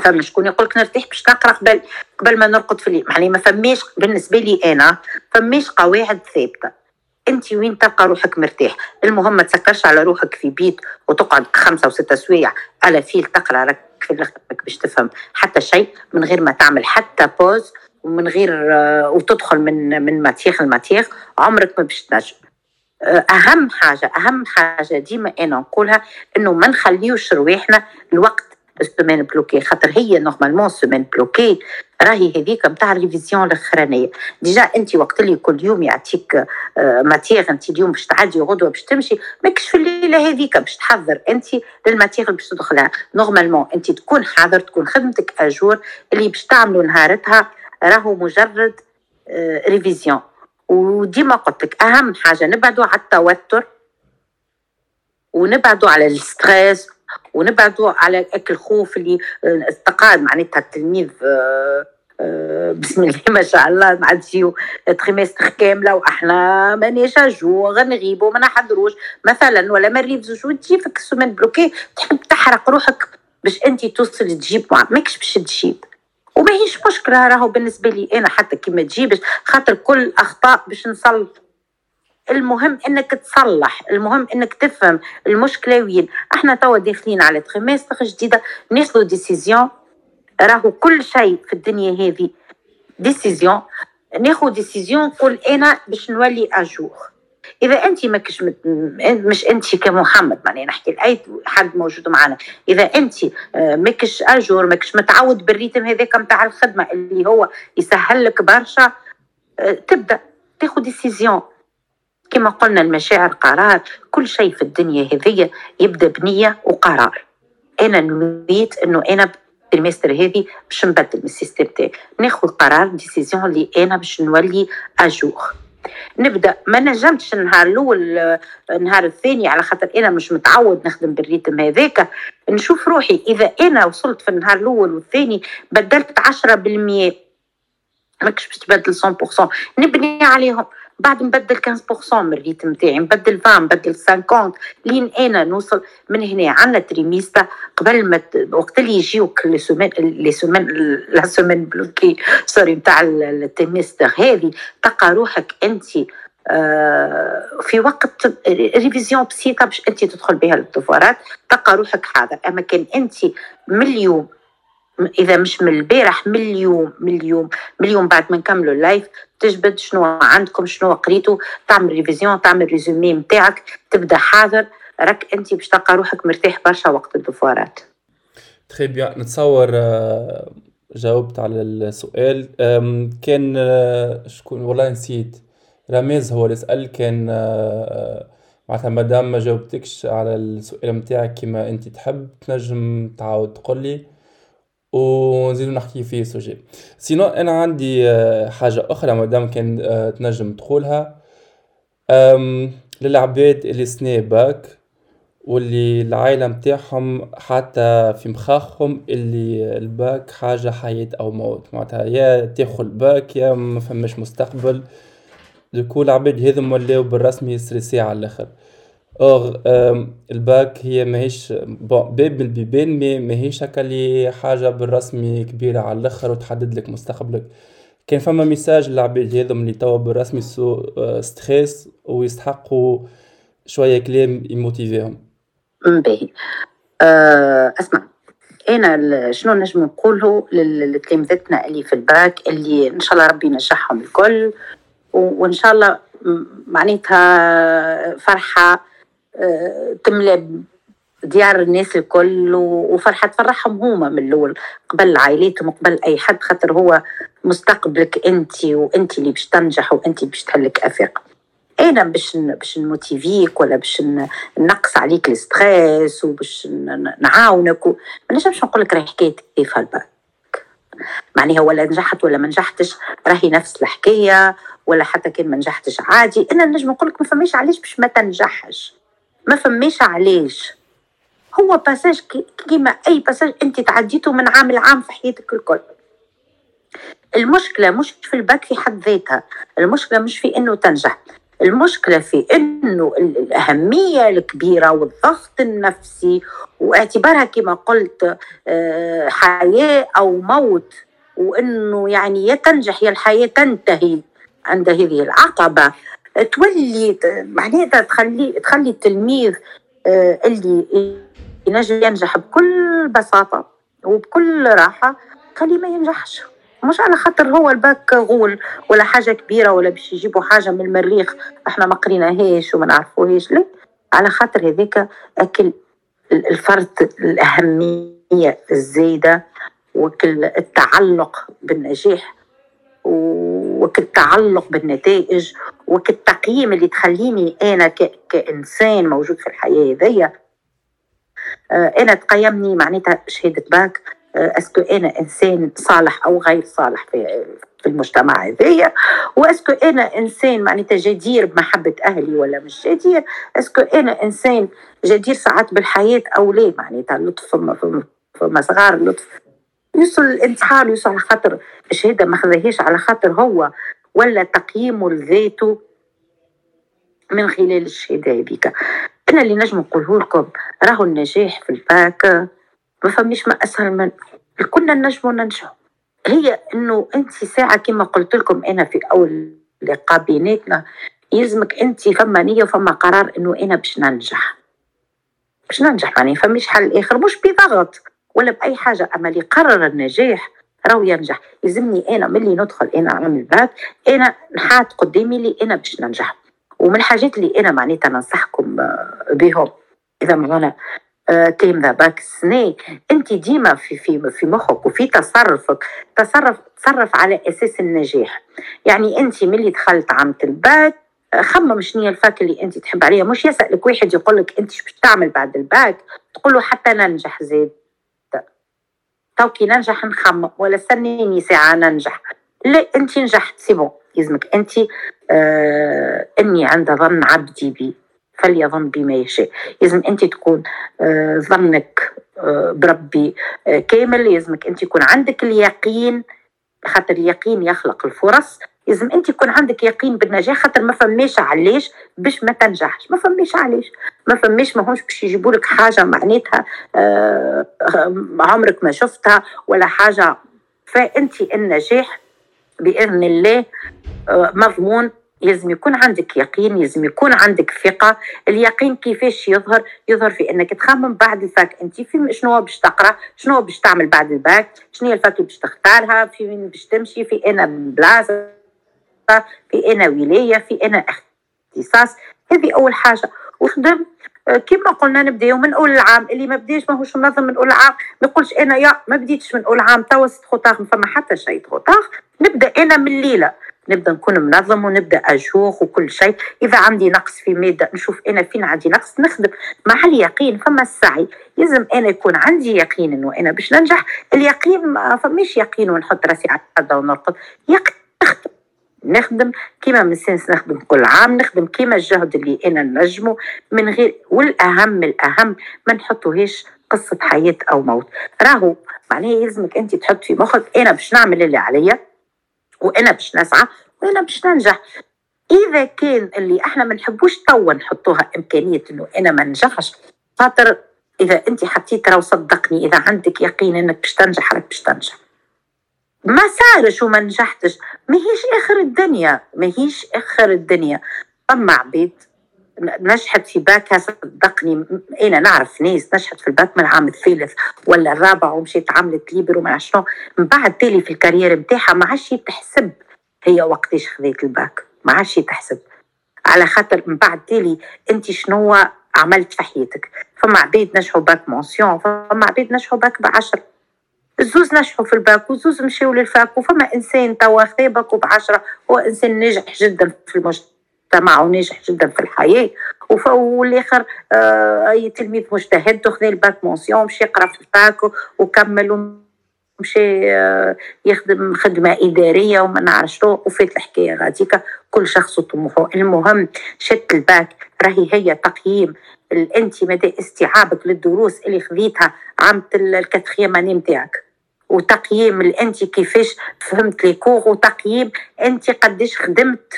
فما شكون. يقول لك نرتاح باش نقرأ قبل قبل ما نرقد في الليل يعني ما فماش بالنسبة لي أنا فماش قواعد ثابتة. أنت وين تلقى روحك مرتاح؟ المهم ما تسكرش على روحك في بيت وتقعد خمسة وستة سوايع. à la file تقرأ راك في لخدمك باش تفهم حتى شيء من غير ما تعمل حتى pause ومن غير آه، وتدخل من من matière ل matière عمرك ما باش تنجم. آه، أهم حاجة أهم حاجة ديما أنا نقولها إنه ما نخليوش رواحنا الوقت ال semaine bloquée خاطر هي normalement semaine bloquée راهي هذيك نتاع ال révision الأخرانية. déjà أنت وقت اللي كل يوم يعطيك matière أنت اليوم باش تعدي غدوة باش تمشي ماكش في الليلة هذيك باش تحضر أنت لل matière باش تدخلها. normalement أنت تكون حاضر تكون خدمتك à jour اللي باش تعملوا نهارتها راهو مجرد révision. وديما قلت لك أهم حاجة نبعدوا على التوتر ونبعدوا على ال stress ونبعدوا على الخوف اللي استقاد معناتها التلميذ آه، آه، بسم الله ما شاء الله نعديو trimestre كاملة وأحنا مانيش jour غنغيبوا ما نحضروش. مثلا ولا ما نrévisiوش وتجي فيك ال semaine bloquée تحب تحرق روحك باش انت توصل تجيب ماكش باش تجيب. وماهيش مشكلة راهو بالنسبة لي أنا حتى كي ما تجيبش خاطر كل أخطاء باش نصلح المهم إنك تصلح المهم إنك تفهم المشكلة وين. إحنا توا داخلين على trimestre جديدة ناخذ décision راهو كل شيء في الدنيا هذه. décision ناخذ décision نقول أنا باش نولي à jour إذا انت ماكش. مش انت كمحمد معناها نحكي لأي حد موجود معنا. إذا انت آه، ماكش à jour ماكش متعود بال rythme هذاك نتاع الخدمة اللي هو يسهل لك برشا آه، تبدأ. تاخذ décision كما قلنا المشاعر قرار كل شيء في الدنيا هذية يبدأ بنية وقرار. أنا نويت أنه أنا ال trimestre هذه باش نبدل من ال système تاعي. ناخذ قرار décision اللي أنا باش نولي à jour نبدأ ما نجمتش النهار الأول النهار الثاني على خاطر أنا مش متعود نخدم بال rythme هذاك. نشوف روحي إذا أنا وصلت في النهار الأول والثاني بدلت 10% ماكش باش تبدل 100% نبني عليهم. بعد نبدل 15% من ال rythme نتاعي نبدل 20 نبدل 50 لين أنا نوصل من هنا عندنا trimestre قبل ما وقت اللي يجيوك les semaines les semaines la semaine bloquée سوري نتاع ال trimestre هذه تلقى روحك أنت آه في وقت révision بسيطة باش أنت تدخل بها لل devoirات. تلقى روحك حاضر أما كان أنت من اليوم إذا مش من البارح من اليوم من اليوم من اليوم بعد ما نكملوا ال live تجبد شنو عندكم شنو قريتوا تعمل révision تعمل résumé نتاعك تبدا حاضر راك انت باش تلقى روحك مرتاح برشا وقت ال devoirات. très bien نتصور آه، جاوبت على السؤال. كان آه، شكون؟ والله نسيت. رميز هو اللي سأل كان آه، معناتها مادام ما جاوبتكش على السؤال نتاعك كيما انت تحب تنجم تعاود تقول لي. ونزيدو نحكي في sujet. sinon أنا عندي آه، حاجة أخرى مادام كان آه، تنجم تقولها. للعباد اللي سني باك واللي العائلة متاعهم حتى في مخاخهم اللي الباك حاجة حياة أو موت. معناتها يا تاخذ الباك يا ما فماش مستقبل. donc العباد هذم ولاو بالرسمي stressés على الآخر. or ال bac هي ماهيش باب من البيبان mais ماهيش هكا اللي حاجة بالرسمي كبيرة على الآخر وتحدد لك مستقبلك كان فما message للعباد هذم اللي توا بالرسمي sous stress ويستحقوا شوية كلام يmotivيهم باهي اسمع أنا شنو نجم نقوله لتلامذتنا اللي في الباك اللي ان شاء الله ربي ينجحهم الكل وان شاء الله معناتها فرحه تملى ديار الناس الكل وفرحة تفرحهم هما من الأول قبل عائلاتهم قبل أي حد خاطر هو مستقبلك أنت وأنت اللي باش تنجح وأنت باش تحلك أفاق. أنا باش باش نmotivيك ولا باش نقص عليك ال stress وباش نعاونك ما نجمش نقول لك راهي حكاية كيف هالباك معناها ولا نجحت ولا ما نجحتش راهي نفس الحكاية ولا حتى كان ما نجحتش عادي. أنا نجم نقول لك ما فماش علاش باش ما تنجحش. ما فماش علاش هو passage كيما أي passage أنت تعديته من عام لعام في حياتك الكل. المشكلة مش في الباك في حد ذاتها المشكلة مش في إنه تنجح. المشكلة في إنه الأهمية الكبيرة والضغط النفسي واعتبارها كما قلت آه، حياة أو موت وإنه يعني يا تنجح يا الحياة تنتهي عند هذه العقبة. تولي معناتها تخلي تخلي التلميذ آه، اللي ينجم ينجح بكل بساطة وبكل راحة خليه ما ينجحش. مش على خاطر هو الباك غول ولا حاجة كبيرة ولا باش يجيبوا حاجة من المريخ إحنا ما قريناهاش وما نعرفوهاش لا. على خاطر هذاك أكل الفرد الأهمية الزايدة وكل التعلق بالنجاح وكل التعلق بالنتائج وكل التقييم اللي تخليني أنا كإنسان موجود في الحياة هذيا آه، أنا تقيمني معناتها شهادة باك آه، est-ce que أنا إنسان صالح أو غير صالح في في المجتمع هذايا و est-ce que أنا إنسان معناتها جدير بمحبة أهلي ولا مش جدير est-ce que أنا إنسان جدير ساعات بالحياة أو لا معناتها اللطف فما صغار اللطف يوصل الانتحار يوصل على خاطر الشهاده ما خذاهاش على خاطر هو ولا تقييمه لذاته من خلال الشهاده هذيك أنا اللي نجم نقوله لكم راهو النجاح في الباك ما فماش ما أسهل من كنا نجموا ننجحوا هي إنه أنت ساعة كما قلت لكم أنا في أول لقاء بيناتنا يلزمك أنت فما نية وفما قرار إنه أنا باش ننجح. باش ننجح يعني فماش حل آخر مش بضغط ولا بأي حاجة أما اللي قرر النجاح راهو ينجح. يلزمني أنا ملي ندخل أنا عامل باك أنا نحط قدامي اللي أنا باش ننجح. ومن الحاجات اللي أنا معناتها ننصحكم بهم. إذا ما تيم ذا باك سني أنت ديما في في في مخك وفي تصرفك تصرف تصرف على أساس النجاح. يعني أنت ملي دخلت عام الباك خمم شنو ال fac اللي أنت تحب عليها. مش يسألك واحد يقول لك أنت شو تعمل بعد الباك تقول له حتى ننجح زيد. تو كي ننجح نخمم ولا استنيني ساعه ننجح. لا انت نجحت c'est bon. يلزمك انت آه أني عند ظن عبدي بي فليظن بما يشاء. لازم انت تكون آه، ظنك آه، بربي آه، كامل. لازمك انت يكون عندك اليقين خاطر اليقين يخلق الفرص. لازم انت يكون عندك يقين بالنجاح خاطر ما فماش علاش باش ما تنجحش. ما فماش علاش. ما فماش ما همش باش يجيبوا لك حاجة معناتها عمرك ما شفتها ولا حاجة. فانت النجاح بإذن الله مضمون. لازم يكون عندك يقين لازم يكون عندك ثقة. اليقين كيفاش يظهر؟ يظهر في إنك تخمم بعد الفاك. انت في شنو باش تقرأ؟ شنو باش تعمل بعد الباك؟ شنو هي ال fac باش تختارها؟ في وين باش تمشي؟ في أنا بلاصة؟ في أنا ولاية في أنا اختصاص. هذه أول حاجة. وخدم كما قلنا نبداو من أول العام اللي ما بداش ماهوش منظم من أول العام ما يقولش أنا يا ما بديتش من أول العام توا ست خطاخ ما فما حتى شيء خطاخ. نبدأ أنا من الليلة. نبدأ نكون منظم ونبدأ أجوخ وكل شيء. إذا عندي نقص في مادة نشوف أنا فين عندي نقص نخدم. مع اليقين فما السعي. لازم أنا يكون عندي يقين إنه أنا باش ننجح. اليقين ما فماش يقين ونحط راسي على الحده ونرقد. يقين نخدم كيما من سنس نخدم كل عام نخدم كيما الجهد اللي أنا نجمه من غير والأهم الأهم ما نحطوهاش قصة حياة أو موت. راهو معناها يلزمك أنت تحط في مخك أنا باش نعمل اللي عليا وأنا باش نسعى وأنا باش ننجح. إذا كان اللي إحنا ما نحبوش توا نحطوها إمكانية إنه أنا ما ننجحش خاطر إذا أنت حطيت راهو صدقني إذا عندك يقين إنك باش تنجح راك باش تنجح. ما صارش وما نجحتش. ماهيش آخر الدنيا. ماهيش آخر الدنيا. فما عبيد نجحت في باكها صدقني أنا نعرف ناس نجحت في الباك من العام الثالث ولا الرابع ومشيت عملت libre وما شنو. من بعد تالي في ال carrière نتاعها ما عادش تحسب هي وقتاش خذيت الباك. ما عادش تحسب. على خاطر من بعد تالي أنت شنو عملت في حياتك. فما عبيد نجحوا bac mention فما عبيد نجحوا باك بعشرة الزوز نجحوا في الباك وزوز مشيوا لل fac وفما إنسان توا خذا باك بعشرة هو إنسان ناجح جدا في المجتمع وناجح جدا في الحياة. والآخر آه أي تلميذ مجتهد خذا ال bac mention مشي يقرأ في ال fac وكمل مشى آه، يخدم خدمة إدارية وما نعرف شنو وفات الحكاية غاديكا. كل شخص وطموحه المهم شت الباك. راهي هي تقييم انت مدى استيعابك للدروس اللي خذيتها عام ال quatrième نتاعك وتقييم انت كيفاش فهمت les cours وتقييم انت قديش خدمت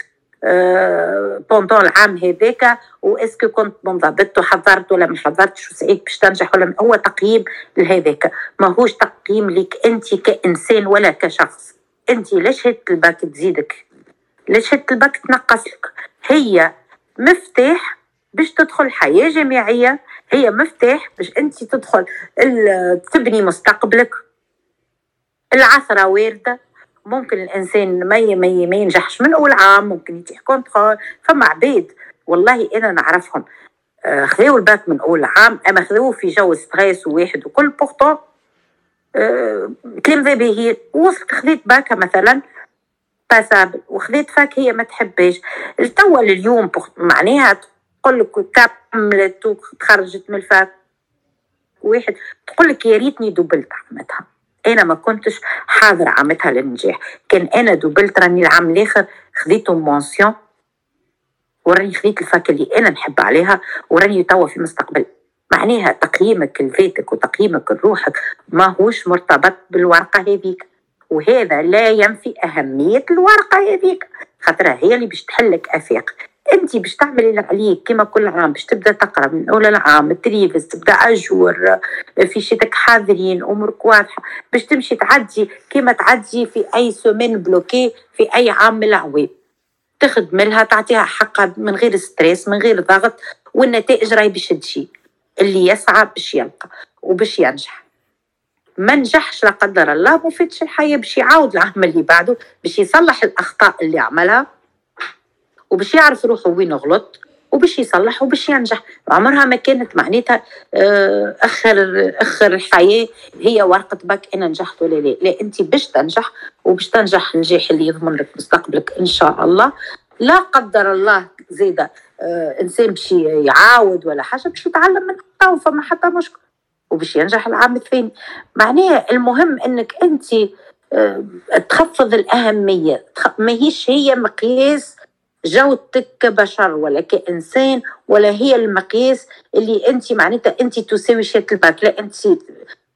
pendant العام هذاك و est-ce que كنت منضبط وحضرت ولا ما حضرتش وسعيت باش تنجح ولا هو تقييم لهذاك ماهوش تقييم لك انت كإنسان ولا كشخص. انت ليش هدت الباك تزيدك؟ ليش هدت الباك تنقص لك؟ هي مفتاح باش تدخل حياة جامعية هي مفتاح باش انت تدخل تبني مستقبلك. العثرة واردة. ممكن الإنسان ما ما ينجحش من أول عام ممكن يتيح contrôle. فما عباد والله أنا نعرفهم. آه، خذاو الباك من أول عام. أما خذاوه في جو stress وواحد وكل pourtant كان ذا باهي وصلت خذيت باكا مثلا passable وخذيت fac هي ما تحبهاش. توا اليوم معناها تقول لك كملت وتخرجت من ال fac. واحد تقول لك يا ريتني دبلت عمتها. أنا ما كنتش حاضر عمتها للنجاح. كان أنا دوبلت راني العام الآخر خذيته mention وراني خذيت ال fac اللي أنا نحب عليها وراني توا في المستقبل معناها تقييمك لذاتك وتقييمك لروحك ما هوش مرتبط بالورقة هذيك. وهذا لا ينفي أهمية الورقة هذيك. خاطرها هي اللي باش تحلك أفاق. انت باش تعملي اللي عليك كما كل عام باش تبدأ تقرأ من أول العام تريفز تبدأ à jour فيشاتك حاضرين أمورك واضحة باش تمشي تعدي كما تعدي في أي semaine bloquée في أي عام من العوام تخدم لها تعطيها حقها من غير stress من غير ضغط والنتائج راهي باش تجي. اللي يسعى باش يلقى وباش ينجح. ما نجحش لا قدر الله ما الحياة باش يعاود العام اللي بعده باش يصلح الأخطاء اللي عملها. وباش يعرف روحه وين غلط وباش يصلح وباش ينجح. عمرها ما كانت معناتها آه، آخر آخر الحياة هي ورقة بك أنا نجحت ولا لا. لا أنت باش تنجح وباش تنجح النجاح اللي يضمن لك مستقبلك إن شاء الله. لا قدر الله زيدا آه إنسان باش يعاود ولا حاجة باش يتعلم من اخطائه فما حتى مشكل وباش ينجح العام الثاني. معناها المهم إنك أنت آه تخفض الأهمية ماهيش هي مقياس جودتك كبشر ولا كإنسان ولا هي المقياس اللي أنت معناتها أنت تساوي شهادة الباك. لا أنت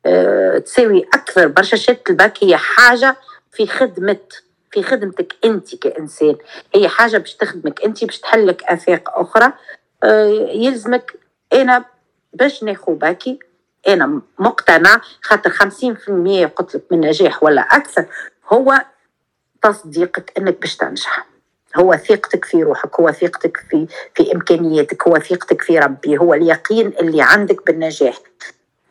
آه، تساوي أكثر برشا شهادة الباك. هي حاجة في خدمة في خدمتك أنت كإنسان. هي حاجة باش تخدمك أنت باش تحلك آفاق أخرى. آه، يلزمك أنا باش ناخو باكي. أنا مقتنع خاطر خمسين في المية قلت لك من نجاح ولا أكثر هو تصديقك أنك باش تنجح. هو ثقتك في روحك هو ثقتك في في إمكانياتك هو ثقتك في ربي هو اليقين اللي عندك بالنجاح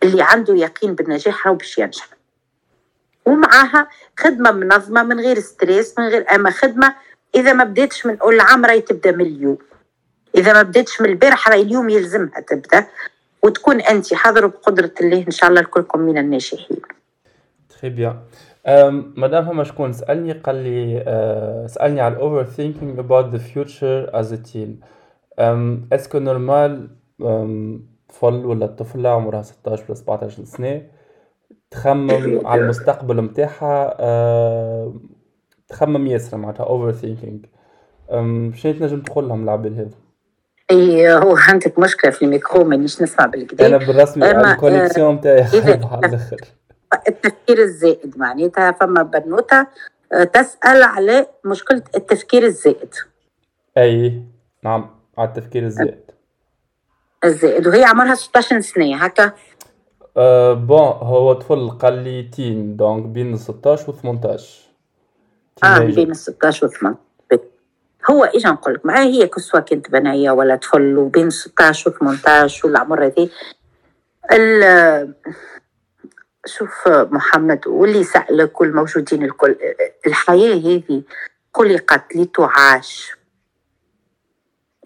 اللي عنده يقين بالنجاح هو باش ينجح. ومعاها خدمة منظمة من غير stress من غير أما خدمة إذا ما بديتش من أول العام راهي تبدأ من اليوم. إذا ما بديتش من البارح راهي اليوم يلزمها تبدأ وتكون انت حاضر بقدرة الله إن شاء الله لكلكم من الناجحين. très bien madame فما شكون؟ سألني قال لي أه سألني على ال overthinking about the future as a teen. est-ce que normal طفل ولا طفلة عمرها 16 ولا 17 سنة تخمم على المستقبل متاعها أه تخمم ياسر معناتها overthinking شنو تنجم تقول لهم العباد هذا؟ اي هو عندك مشكلة في الميكرو مانيش نسمع بالكدا أنا بالرسمي ال connexion نتاعي على الآخر. التفكير الزائد معناتها فما بنوتة آه، تسأل على مشكلة التفكير الزائد. أي نعم على التفكير الزائد. الزائد وهي عمرها 16 سنة هكا. أه bon هو طفل قال لي teen donc بين 16 و 18 آه بين 16 و 18 هو إيش نقول لك معاه هي كسوة كنت بنية ولا طفل وبين 16 و 18 والعمر هذي. شوف محمد واللي سألك والموجودين الكل الحياة هذه خلقت لتعاش.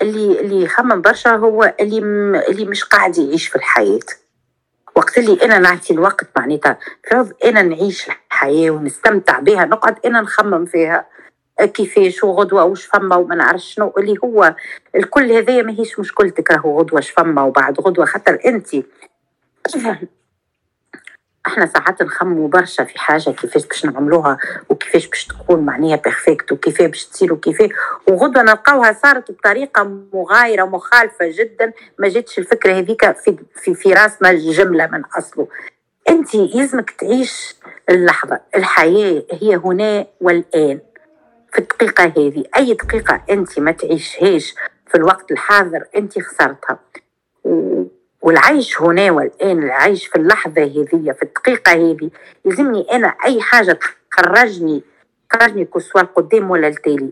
اللي اللي يخمم برشا هو اللي م... اللي مش قاعد يعيش في الحياة. وقت اللي أنا نعطي الوقت معناتها فرض أنا نعيش الحياة ونستمتع بها نقعد أنا نخمم فيها. كيفاش وغدوة وش فما وما نعرف شنو اللي هو الكل هذايا ماهيش مشكلتك راهو غدوة شفما وبعد غدوة خاطر انت. إحنا ساعات نخمو برشا في حاجة كيفاش باش نعملوها وكيفاش باش تكون معناها بيرفكت وكيفاش باش تصير وكيفاش. وغدوة نلقاوها صارت بطريقة مغايرة مخالفة جدا. ما جاتش الفكرة هذيك في, في, في راسنا الجملة من أصله. أنت يلزمك تعيش اللحظة. الحياة هي هنا والآن. في الدقيقة هذه أي دقيقة أنت ما تعيشهاش في الوقت الحاضر أنت خسرتها. والعيش هنا والآن العيش في اللحظة هذه في الدقيقة هذه يلزمني أنا أي حاجة تخرجني تخرجني كسوا القدام ولا التالي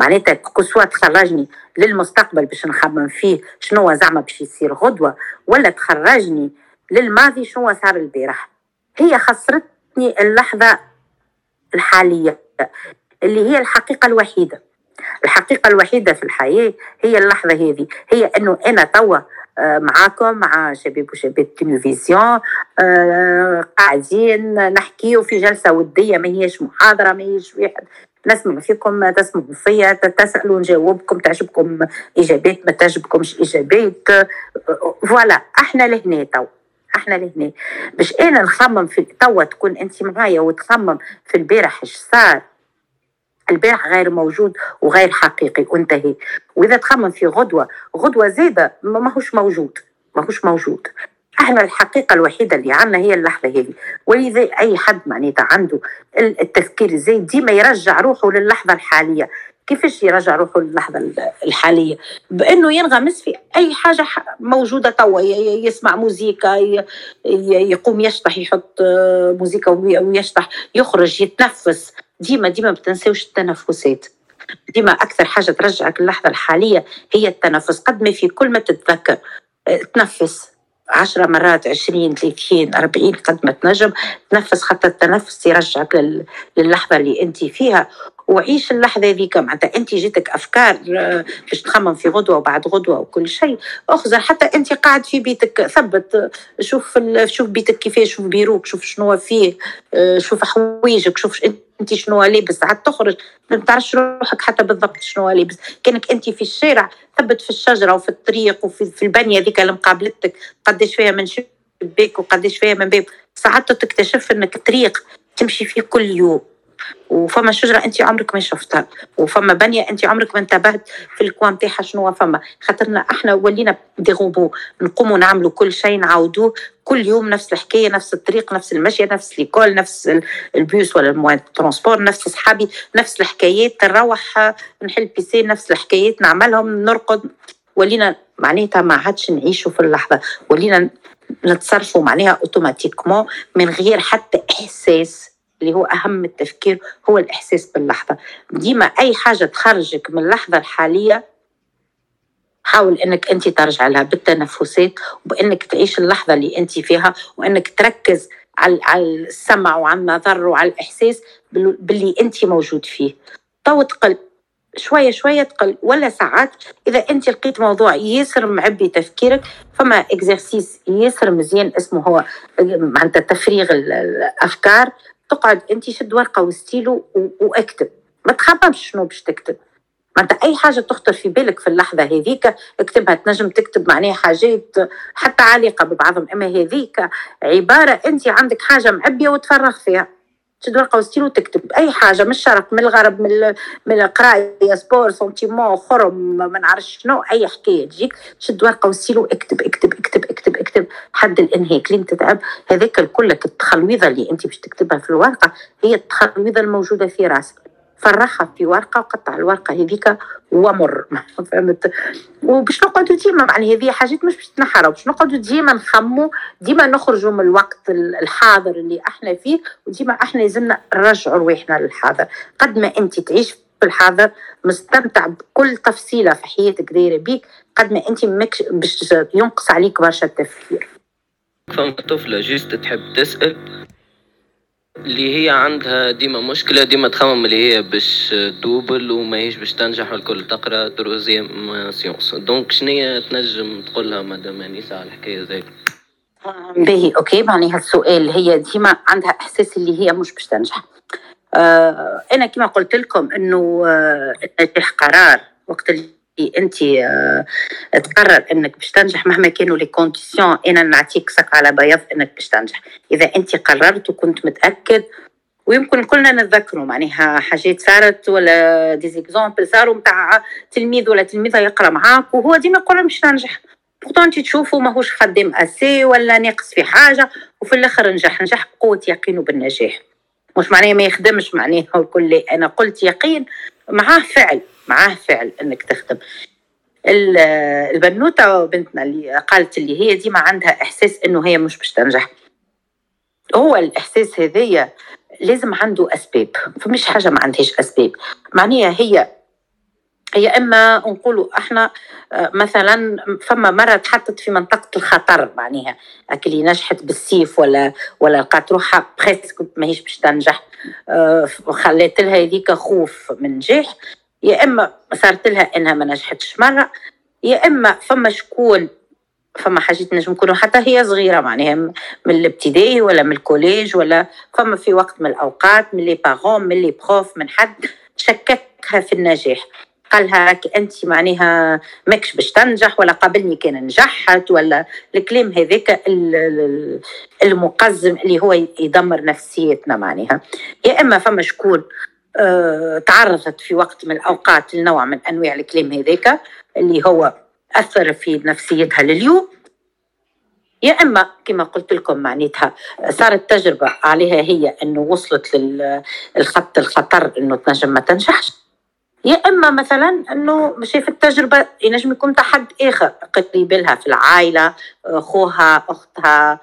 معناتها كسوا تخرجني للمستقبل باش نخمم فيه شنو زعما باش يصير غدوة ولا تخرجني للماضي شنو صار البارح. هي خسرتني اللحظة الحالية اللي هي الحقيقة الوحيدة. الحقيقة الوحيدة في الحياة هي اللحظة هذه. هي أنه أنا توا معاكم مع شباب وشابات التلفزيون آه، قاعدين نحكيو في جلسة ودية ما هيش محاضرة ما هيش واحد. نسمع فيكم تسمعوا فيا تسألوا نجاوبكم تعجبكم إجابات ما تعجبكمش إجابات فوالا إحنا لهنا تو إحنا لهنا. باش أنا نخمم في توا تكون أنت معايا وتخمم في البارح إيش صار. البارح غير موجود وغير حقيقي وانتهي. وإذا تخمم في غدوة غدوة زاده ماهوش موجود ماهوش موجود. إحنا الحقيقة الوحيدة اللي عندنا هي اللحظة هذه. ولذا أي حد معناتها عنده التفكير الزايد ديما يرجع روحه للحظة الحالية. كيفاش يرجع روحه للحظة الحالية؟ بأنه ينغمس في أي حاجة موجودة توا يسمع موزيكا يقوم يشطح يحط موزيكا ويشطح يخرج يتنفس. ديما ديما ما التنفسات. ديما أكثر حاجة ترجعك اللحظه الحالية هي التنفس. قد ما في كل ما تتذكر آه، تنفس. عشرة مرات عشرين ثلاثين أربعين قد ما تنجم تنفس. حتى التنفس يرجعك للحظة اللي أنت فيها. وعيش اللحظة ذيك معناتها. أنت جيتك أفكار آه، باش تخمم في غدوة وبعد غدوة وكل شيء. أخزر حتى أنت قاعد في بيتك. ثبت شوف شوف بيتك كيفاش شوف بيروك شوف شنو فيه آه، شوف حوايجك شوف أنت شنو لابس. عاد تخرج ما تعرفش روحك حتى بالضبط شنو لابس. كأنك أنت في الشارع. ثبت في الشجرة وفي الطريق وفي في البنيه ذيك اللي مقابلتك. قداش فيها من شباك وقداش فيها من باب. ساعات تكتشف إنك طريق تمشي فيه كل يوم. وفما شجرة انت عمرك ما شفتها وفما بنيه انت عمرك ما انتبهت في الكوان نتاعها شنو فما. خاطرنا إحنا ولينا دي روبو نقوموا نعملوا كل شيء نعاودوه كل يوم نفس الحكاية نفس الطريق نفس المشي نفس l'école نفس البيس ولا les moyens de transport نفس اصحابي نفس الحكايات نروح نحل PC نفس الحكايات نعملهم نرقد. ولينا معناتها ما عادش نعيشوا في اللحظة. ولينا نتصرفوا معناها automatiquement من غير حتى إحساس اللي هو أهم التفكير هو الإحساس باللحظة. ديما أي حاجة تخرجك من اللحظة الحالية حاول إنك أنت ترجع لها بالتنفسات وبانك تعيش اللحظة اللي أنت فيها وإنك تركز على على السمع وعلى النظر وعلى الإحساس باللي أنت موجود فيه. تو تقل شوية شوية تقل ولا ساعات. إذا أنت لقيت موضوع ياسر معبي تفكيرك فما exercice ياسر مزيان اسمه هو معناتها تفريغ الأفكار. تقعد انت شد ورقه وستيلو واكتب. ما تخممش شنو باش تكتب. معناتها أي حاجة تخطر في بالك في اللحظة هذيك اكتبها تنجم تكتب معناها حاجات حتى عالقة ببعضهم. أما هذيك عبارة أنت عندك حاجة معبيه وتفرغ فيها. تشد ورقه وستيل وتكتب أي حاجة من الشرق من الغرب من من القراية sport sentiments خرم ما نعرفش شنو أي حكاية تجيك شد ورقه وستيل واكتب اكتب اكتب اكتب. اكتب حد الانهاك لين تتعب هذاك الكل التخلويضة اللي أنت باش تكتبها في الورقة هي التخلويضة الموجودة في راسك. فرخها في ورقة وقطع الورقة هذيك ومر. فهمت؟ وباش نقعدوا ديما يعني هذه حاجات مش باش تنحروا باش نقعدوا ديما نخموا ديما نخرجوا من الوقت الحاضر اللي إحنا فيه وديما إحنا لازمنا نرجعوا رواحنا للحاضر. قد ما أنت تعيش في الحاضر مستمتع بكل تفصيلة في حياتك دايرة بيك قد ما انت مكش باش ينقص عليك برشا التفكير فما طفلة juste تحب تسأل؟ اللي هي عندها ديما مشكلة ديما تخمم اللي هي باش double وما هيش باش تنجح والكل تقرأ troisième sciences. donc شنيا تنجم تقولها مدام أنيسة على الحكاية زي باهي OK. معناها السؤال هي ديما عندها إحساس اللي هي مش باش تنجح. آه أنا كما قلت لكم إنه آه النجاح قرار وقت اللي أنت آه تقرر إنك باش تنجح مهما كانوا les conditions أنا نعطيك سك على بياض إنك باش تنجح. إذا أنت قررت وكنت متأكد ويمكن كلنا نتذكروا معناها حاجات صارت ولا des exemples صاروا نتاع تلميذ ولا تلميذة يقرأ معاك وهو ديما يقول باش ننجح pourtant أنت تشوفوا ماهوش خدام assez ولا ناقص في حاجة وفي الآخر نجح نجح بقوة يقينه بالنجاح مش معناه ما يخدمش معناه الكل أنا قلت يقين معاه فعل معاه فعل إنك تخدم. البنوتة بنتنا اللي قالت اللي هي ديما عندها إحساس إنه هي مش باش تنجح. هو الإحساس هذايا لازم عنده أسباب فمش حاجة ما عندهاش أسباب. معناها هي هي إما نقولوا إحنا آه، مثلا فما مره تحطت في منطقة الخطر معناها اللي نجحت بالسيف ولا ولا لقات روحها بريسك ماهيش باش تنجح. آه، خلات لها هذيك خوف من نجاح يا إما صارت لها إنها ما نجحتش مرة. يا إما فما شكون فما حاجات نجم يكونوا حتى هي صغيرة معناها من الابتدائي ولا من ال collège ولا فما في وقت من الأوقات من les parents من les profs من حد شككها في النجاح. قالها راك أنت معناها ماكش باش تنجح ولا قبلني كان نجحت ولا الكلام هذاك المقزم اللي هو يدمر نفسيتنا معناها. يا إما فما شكون آه، تعرضت في وقت من الأوقات لنوع من أنواع الكلام هذاك اللي هو أثر في نفسيتها لليوم. يا إما كما قلت لكم معناتها صارت تجربة عليها هي إنه وصلت للخط الخطر إنه تنجم ما تنجحش. يا إما مثلا إنه شاف التجربة ينجم يكون حد آخر. قريب لها في العائلة أخوها أختها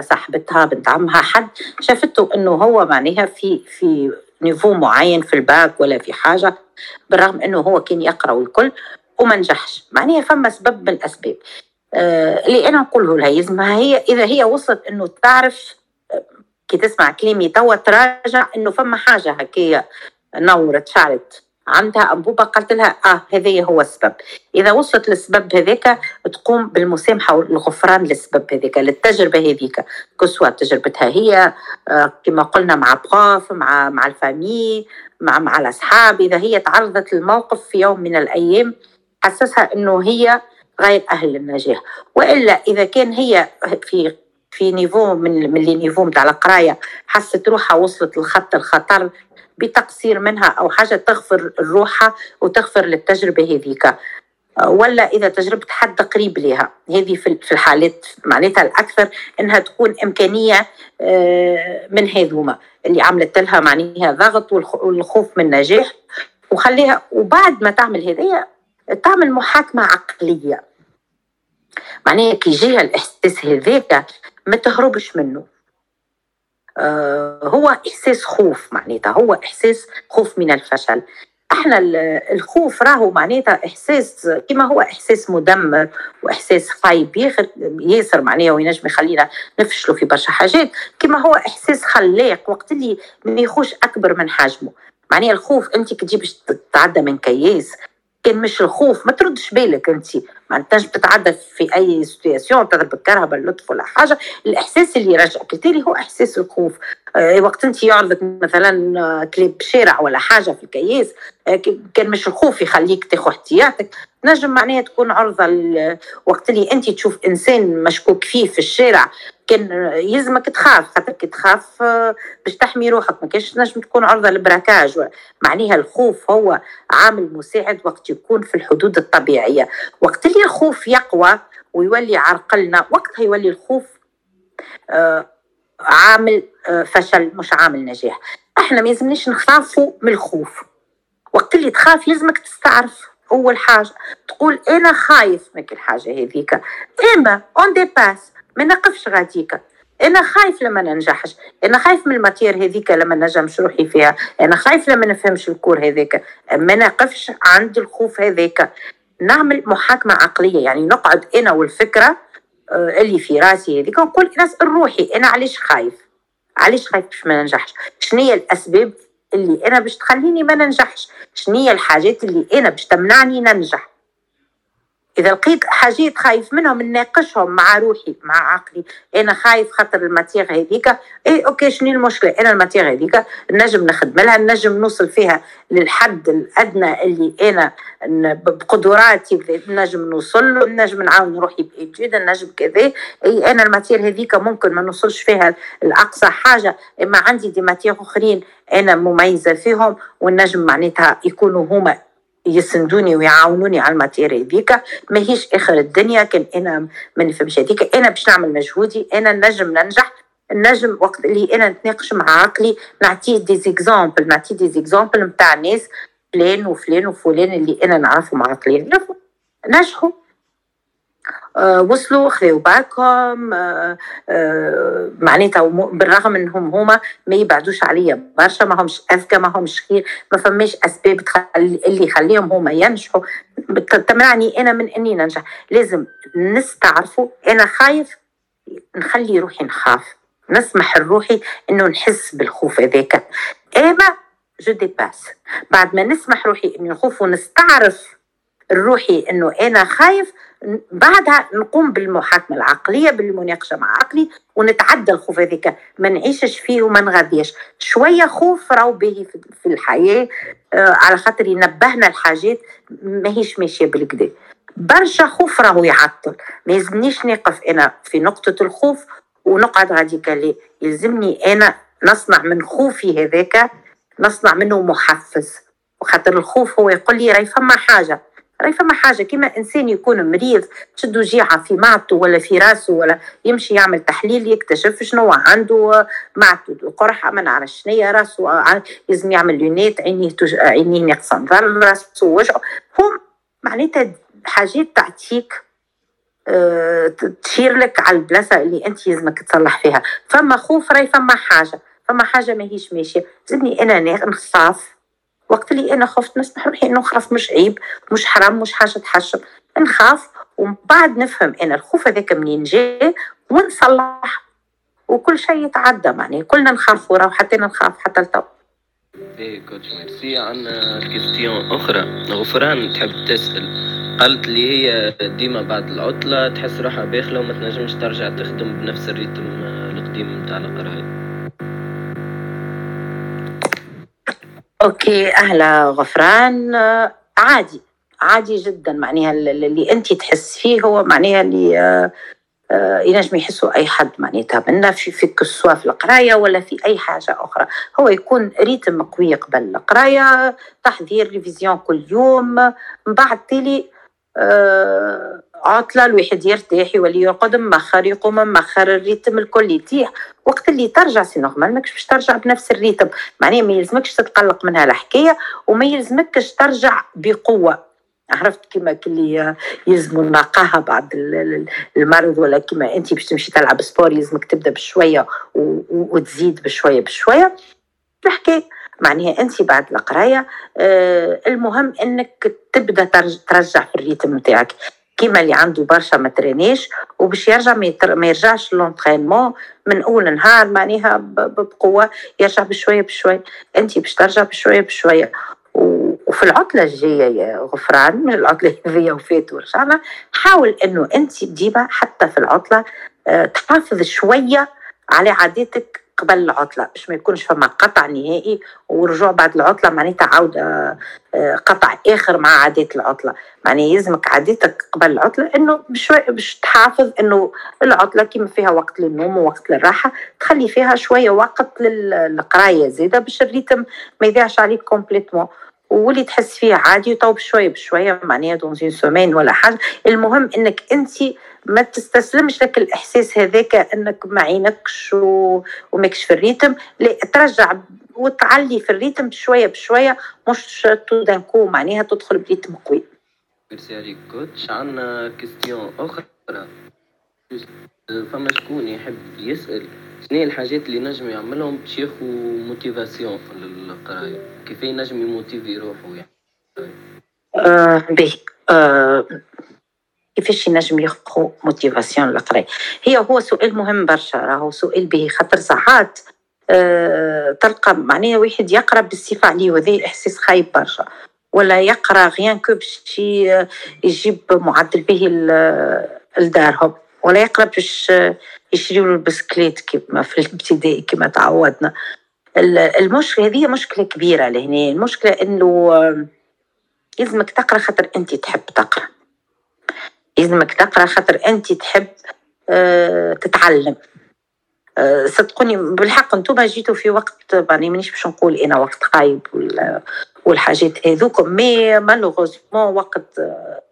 صاحبتها بنت عمها حد شافته إنه هو معناها في في niveau معين في الباك ولا في حاجة بالرغم أنه هو كان يقرأ الكل وما نجحش. معناها فما سبب من الأسباب. آه اللي أنا نقوله لها يلزمها هي إذا هي وصلت أنه تعرف آه، كي تسمع كلامي توا تراجع أنه فما حاجة هكايا نورت شعلت عندها أنبوبة قالت لها آه هذا هو السبب. إذا وصلت للسبب هذاك تقوم بالمسامحة والغفران للسبب هذاك للتجربة هذيك. كي سوا تجربتها هي آه كما قلنا مع prof مع مع ال famille مع مع الأصحاب. إذا هي تعرضت للموقف في يوم من الأيام حسسها أنه هي غير أهل للنجاح وإلا إذا كان هي في في niveau من من les niveaux نتاع القراية حست روحها وصلت لخط الخطر بتقصير منها أو حاجة تغفر روحها وتغفر للتجربة هذيك. ولا إذا تجربة حد قريب لها هذه في الحالات معناتها الأكثر إنها تكون إمكانية آه، من هذوما. اللي عملت لها معناها ضغط والخوف من النجاح وخليها وبعد ما تعمل هذيا تعمل محاكمة عقلية. معناها كي يجيها الإحساس هذاك ما تهربش منه. هو إحساس خوف معناتها هو إحساس خوف من الفشل. إحنا الخوف راهو معناتها إحساس كما هو إحساس مدمر وإحساس خايب ياسر معناها وينجم يخلينا نفشلوا في برشا حاجات. كما هو إحساس خلاق وقت اللي ما ياخوش أكبر من حجمه. معناها الخوف أنت كي باش تتعدى من كياس. كان مش الخوف. ما تردش بالك انت ما تنجم تتعدى في أي situation تضرب الكهرباء اللطف ولا حاجة. الإحساس اللي يرجعك التالي هو إحساس الخوف. آه وقت انت يعرضك مثلا آه، كليب شارع ولا حاجة في الكياس كان مش الخوف يخليك تاخذ احتياطك. نجم معناها تكون عرضة وقت اللي انت تشوف انسان مشكوك فيه في الشارع كان يلزمك تخاف خاطر كي تخاف آه، باش تحمي روحك. ما كانش تنجم تكون عرضة للبراكاج. معناها الخوف هو عامل مساعد وقت يكون في الحدود الطبيعية. وقت اللي الخوف يقوى ويولي عرقلنا وقتها يولي الخوف آه، عامل آه، فشل مش عامل نجاح. إحنا ما يلزمنيش نخافوا من الخوف. وقت اللي تخاف يلزمك تستعرف اول حاجة تقول أنا خايف من الحاجة هذيك. إما on dépasse ما نقفش غاديك. أنا خايف لما ننجحش. أنا خايف من ال matière هذيك لما نجمش روحي فيها. أنا خايف لما نفهمش ال cours هذاك ما نقفش عند الخوف هذاك نعمل محاكمة عقلية. يعني نقعد أنا والفكرة آه، اللي في راسي هذيك. ونقول نسال روحي أنا علاش خايف؟ علاش خايف باش ما ننجحش؟ شنو هي الأسباب؟ اللي أنا باش تخليني ما ننجحش. شنو هي الحاجات اللي أنا باش تمنعني ننجح؟ إذا لقيت حاجات خايف منهم نناقشهم مع روحي مع عقلي. أنا خايف خاطر ال matière هذيك إي OK شنو المشكلة؟ أنا ال matière هذيك نجم نخدم لها نجم نوصل فيها للحد الأدنى اللي أنا بقدراتي نجم نوصل له. نجم نعاون روحي بإيجاد نجم كذا. إي أنا ال matière هذيك ممكن ما نوصلش فيها لأقصى حاجة. اما عندي des matières أخرين أنا مميزة فيهم ونجم معناتها يكونوا هما يسندوني ويعاونوني على ال matière. هذيك ماهيش آخر الدنيا كان أنا ما نفهمش. هذيك أنا باش نعمل مجهودي أنا نجم ننجح نجم وقت اللي أنا نتناقش مع عقلي نعطيه des exemples نعطيه des exemples نتاع ناس فلان وفلان وفلان اللي أنا نعرفهم عقليا. نجحوا. وصلوا خذوا بالكم آه، آه، معناتها بالرغم انهم هما ما يبعدوش عليا. برشا ما همش أذكى ما همش خير ما فماش أسباب اللي يخليهم هما ينجحوا. تمنعني أنا من إني ننجح. لازم نستعرفوا أنا خايف نخلي روحي نخاف. نسمح لروحي إنه نحس بالخوف هذاك. إما جو ديباس بعد ما نسمح روحي إني نخوف ونستعرف روحي إنه أنا خايف بعدها نقوم بالمحاكمة العقلية بالمناقشة مع عقلي ونتعدى الخوف هذيك ما نعيشش فيه وما نغاديش. شوية خوف راهو به في الحياة آه على خاطر ينبهنا الحاجات ماهيش ماشية بالكدا. برشا خوف راهو يعطل. ما يلزمنيش نقف أنا في نقطة الخوف ونقعد غاديك ليه يلزمني أنا نصنع من خوفي هذاك نصنع منه محفز. وخاطر الخوف هو يقول لي راهي فما حاجة. راهي فما حاجة. كيما إنسان يكون مريض تشدو جيعة في معدته ولا في راسه ولا يمشي يعمل تحليل يكتشف شنو عنده معدته قرحه ما نعرف شنو راسه لازم يعمل لونيت عينيه تج... عينيه ناقصة نظر راسه وجهه هم معناتها حاجات تعطيك أه تشير لك على البلاصة اللي أنت لازمك تصلح فيها. فما خوف راهي فما حاجة. فما حاجة ماهيش ماشية. لازمني أنا نخاف وقت اللي أنا خفت نسمح روحي إنه نخاف مش عيب مش حرام مش حاجة تحشم نخاف ومن بعد نفهم أنا الخوف هذاك منين جاي ونصلح وكل شيء يتعدى معني كلنا نخاف وراه حتى نخاف حتى التو إيه كوتش ميرسي عندنا question أخرى. غفران تحب تسأل. قالت لي هي ديما بعد العطلة تحس روحها داخلة وما تنجمش ترجع تخدم بنفس ال rythme القديم نتاع القراية. OK أهلا غفران. عادي عادي جدا. معناها اللي انت تحس فيه هو معناها اللي آه، آه، ينجم يحسوا أي حد معناتها منا في في في القراية ولا في أي حاجة أخرى. هو يكون rythme قوي قبل القراية تحضير révision كل يوم من بعد تالي آه عطله الواحد يرتاح يولي يرقد مخر يقوم مخر ال rythme الكل يطيح وقت اللي ترجع c'est normal ماكش باش ترجع بنفس ال rythme. معناها ما يلزمكش تتقلق منها الحكاية وما يلزمكش ترجع بقوة. عرفت كيما اللي يلزم النقاهة بعد المرض ولا كيما انت باش تمشي تلعب sport يلزمك تبدأ بشوية وتزيد بشوية بشوية. الحكاية معناها انت بعد القراية آه المهم إنك تبدأ ترجع في ال rythme نتاعك. كيما اللي عنده برشا ما ترينيش وباش يرجع ما, يرجعش l'entraînement من أول نهار معناها بقوة يرجع بشوية بشوية. انت باش ترجع بشوية بشوية. وفي العطلة الجاية يا غفران من العطلة هذيا وفات ورجعنا حاول إنه انت ديما حتى في العطلة آه، تحافظ شوية على عاداتك قبل العطلة باش ما يكونش فما قطع نهائي ورجوع بعد العطلة معناتها عوده آه، قطع آخر مع عادات العطلة. معناها يلزمك عاداتك قبل العطلة إنه بشوي باش تحافظ إنه العطلة كيما فيها وقت للنوم ووقت للراحة تخلي فيها شوية وقت للقراية زاده باش ال rythme ما يضيعش عليك complètement واللي تحس فيه عادي وتو بشويه بشوية معناها dans une semaine ولا حاجة. المهم إنك أنت ما تستسلمش للإحساس هذاك إنك ما عينكش وماكش في ال rythme. لا ترجع وتعلي في ال rythme بشويه بشوية مش tout d'un coup معناها تدخل ب rythme قوي. ميرسي عليك coach عندنا question أخرى فما شكون يحب يسال شنو الحاجات اللي نجم يعملهم باش ياخو motivation في القراية؟ كيف ينجم ي motiver روحه يعني؟ آه باهي آه كيفاش ينجم ياخو motivation للقرايه هي هو سؤال مهم برشا راهو سؤال باهي خاطر ساعات آه تلقى معناها واحد يقرأ بالسيف عليه وهذا إحساس خايب برشا ولا يقرأ rien que باش يجيب معدل به لدارهم ولا يقرا باش يشريوا له البسكليت كما في الابتدائي كما تعودنا. المشكلة هذه مشكلة كبيرة لهنا. المشكلة إنه يلزمك تقرأ خاطر أنت تحب تقرأ. يلزمك تقرأ خاطر أنت تحب آه، تتعلم. آه، صدقوني بالحق أنتم جيتوا في وقت يعني مانيش باش نقول أنا وقت خايب والحاجات هذوكم mais malheureusement وقت آه،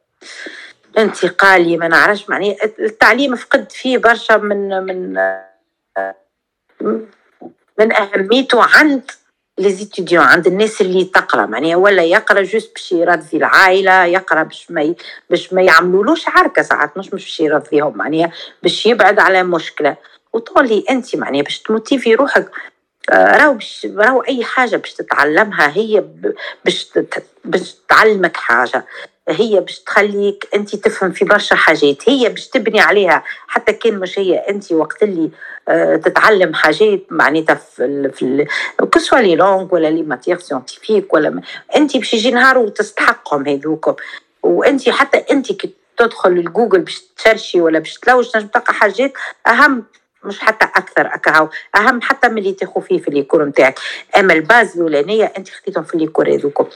انتقالي ما نعرفش معني التعليم فقد فيه برشا من من من أهميته عند لي عند الناس اللي تقرأ معناها ولا يقرأ juste باش يرضي العائلة يقرأ باش ما باش ما يعملولوش عركه ساعات مش باش يرضيهم معناها باش يبعد على مشكلة. وطولي أنت معناها باش ت motiver روحك آه، راهو باش راهو أي حاجة باش تتعلمها هي باش باش تعلمك حاجة. هي باش تخليك أنت تفهم في برشا حاجات. هي باش تبني عليها. حتى كان مش هي أنت وقت اللي آه، تتعلم حاجات معناتها في ال في que ce soit les langues ولا les matières scientifiques ولا أنت باش يجي نهار وتستحقهم هذوكم. وأنت حتى أنت كي تدخل لجوجل باش ت chercher ولا باش تلوج تنجم تلقى حاجات أهم مش حتى أكثر اكاهو أهم حتى من اللي تاخذ فيه في ال cours نتاعك. أما ال base الأولانية أنت خديتهم في ال cours هذوكم.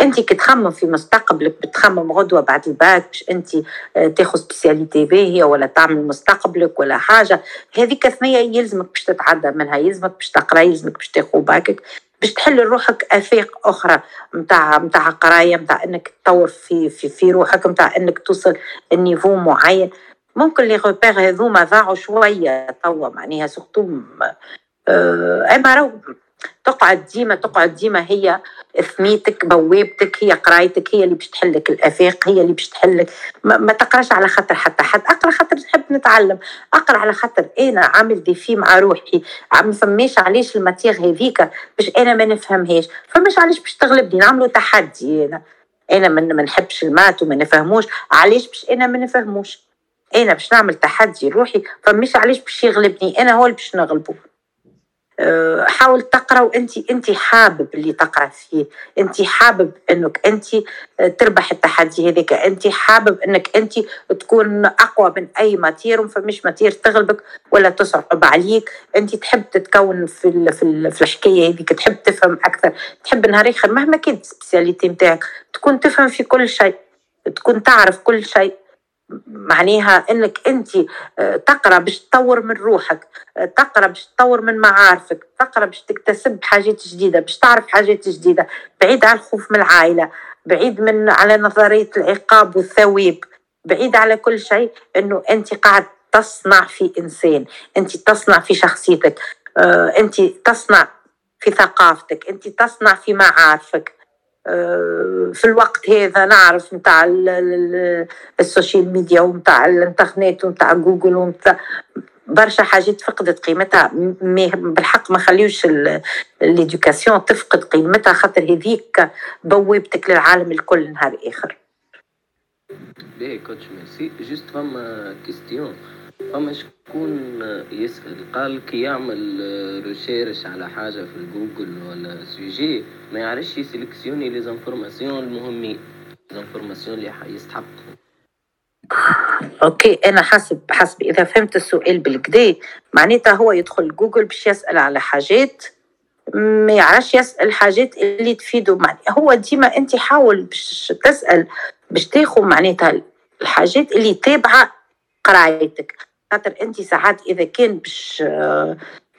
انت كي تخمم في مستقبلك تخمم غدوة بعد الباك باش انت آه، تاخذ spécialité باهية ولا تعمل مستقبلك ولا حاجة. هذيك ثنيه يلزمك باش تتعدى منها يلزمك باش تقرا يلزمك باش تاخذ باكك باش تحل لروحك آفاق أخرى نتاع نتاع قراية نتاع إنك تطور في في في روحك نتاع إنك توصل ال niveau معين. ممكن les repères هذوما ضاعوا شوية توا معناها surtout أه أما راهو تقعد ديما تقعد ديما هي ثنيتك بوابتك هي قرايتك هي اللي باش تحلك الأفاق هي اللي باش تحلك. ما, ما تقراش على خاطر حتى حد. أقرا خاطر نحب نتعلم. أقرا على خاطر أنا عامل défi مع روحي. ما فماش علاش ال matière هذيك باش أنا ما نفهمهاش. فماش علاش باش تغلبني. نعملوا تحدي أنا. أنا ما نحبش المات وما نفهموش. علاش باش أنا ما نفهموش؟ أنا باش نعمل تحدي روحي. فمش علاش باش يغلبني. أنا هو اللي باش نغلبه حاول تقرأ وانت انت حابب اللي تقرأ فيه. انت حابب إنك انت آه، تربح التحدي هذاك انت حابب إنك انت تكون أقوى من أي ماتير فمش ماتير تغلبك ولا تصعب عليك. انت تحب تتكون في في, في الحكاية هذيك. تحب تفهم أكثر. تحب نهار اخر مهما كانت السبيسياليتي نتاعك. تكون تفهم في كل شيء. تكون تعرف كل شيء. معناها إنك أنت آه، تقرأ باش تطور من روحك آه، تقرأ باش تطور من معارفك تقرأ باش تكتسب حاجات جديدة باش تعرف حاجات جديدة. بعيد عن الخوف من العائلة بعيد من على نظرية العقاب والثواب بعيد على كل شيء إنه أنت قاعد تصنع في إنسان أنت تصنع في شخصيتك آه، أنت تصنع في ثقافتك أنت تصنع في معارفك. في الوقت هذا نعرف نتاع ال social media ونتاع الانترنت ونتاع جوجل ونتاع برشا حاجات فقدت قيمتها. بالحق ما خليوش l'éducation تفقد قيمتها خاطر هذيك بوابتك للعالم الكل نهار آخر. باهي coach merci juste فما question فما شكون يسأل قال كي يعمل recherche على حاجة في الجوجل ولا sujet ما يعرفش ي sélectionner les informations المهمين les informations اللي يستحقهم OK أنا حسب حسب إذا فهمت السؤال بالكدا معناتها هو يدخل جوجل باش يسأل على حاجات. ما يعرفش يسأل حاجات اللي تفيده. معناتها هو ديما أنت حاول باش تسأل باش تاخذ معناتها الحاجات اللي تابعة قرايتك. خاطر انت ساعات اذا كان باش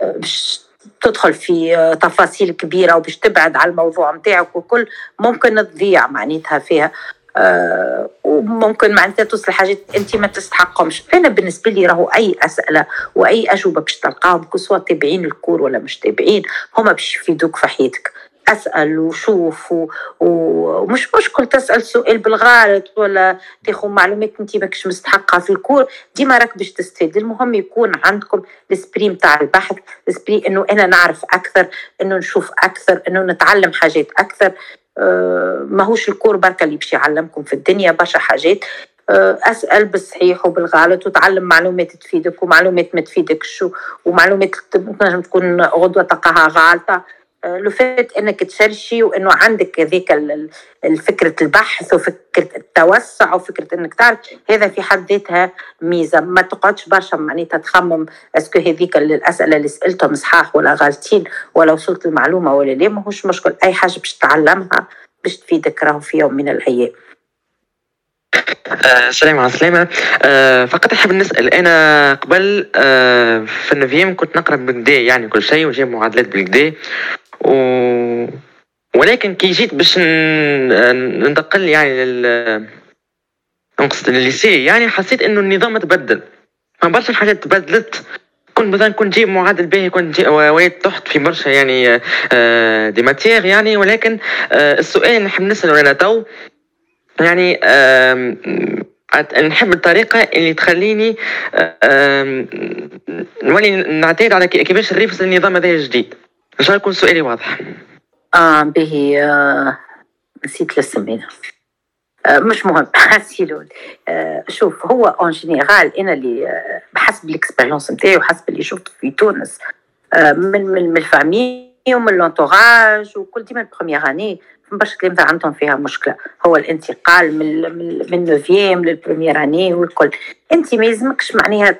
باش تدخل في تفاصيل كبيرة وباش تبعد على الموضوع نتاعك وكل ممكن تضيع معناتها فيها. آه وممكن معناتها توصل حاجات انت ما تستحقهمش. أنا بالنسبة لي راهو أي أسئلة وأي أجوبة باش تلقاهم كسوا تابعين الكور ولا مش تابعين هما باش يفيدوك في حياتك. اسال وشوف و... ومش مشكل تسأل سؤال بالغلط ولا تاخذ معلومات أنت ماكش مستحقها في ال cours. ديما راك باش تستفيد. المهم يكون عندكم ال esprit نتاع البحث ال esprit إنه أنا نعرف أكثر إنه نشوف أكثر إنه نتعلم حاجات أكثر. أه ماهوش ال cours بركة اللي باش يعلمكم في الدنيا برشا حاجات. أه أسأل بالصحيح وبالغلط وتعلم معلومات تفيدك ومعلومات ما تفيدكش ومعلومات تنجم تكون غدوة تلقاها غالطه لو فات إنك تشرشي وإنه عندك هذيك فكرة البحث وفكرة التوسع وفكرة إنك تعرف هذا في حد ذاتها ميزة. ما تقعدش برشا معناتها تخمم اسكو هذيك الأسئلة اللي سألتهم صحاح ولا غالطين ولا وصلت المعلومة ولا لا ماهوش مشكل. أي حاجة باش تتعلمها باش تفيدك راهو في يوم من الأيام. آه، السلام على السلامة أه فقط نحب نسأل أنا قبل في ال neuvième كنت نقرأ بالكدا يعني كل شيء وجايب معادلات بالكدا و... ولكن كي جيت باش ننتقل يعني لل نقصد ال lycée يعني حسيت إنه النظام تبدل. ما برشا الحاجات تبدلت. كنت مثلا كنت جيب معادل باهي كنت وليت تحت في برشا يعني آه، des matières يعني ولكن آه، السؤال اللي نحب نسأله أنا تو يعني نحب الطريقة اللي تخليني نولي نعتاد على كيفاش ن révise النظام هذا الجديد. ان شاء الله يكون سؤالي واضح؟ آه به آه نسيت الاسم هنا آه مش مهم. حسيلول آه شوف هو en général أنا اللي بحسب ال expérience نتاعي وحسب اللي شفته في تونس. من من, من ال famille ومن l'entourage وكل ديما ال première année برشا كلمة عندهم فيها مشكلة. هو الانتقال من من neuvième لل première année والكل. أنت ما يلزمكش معناها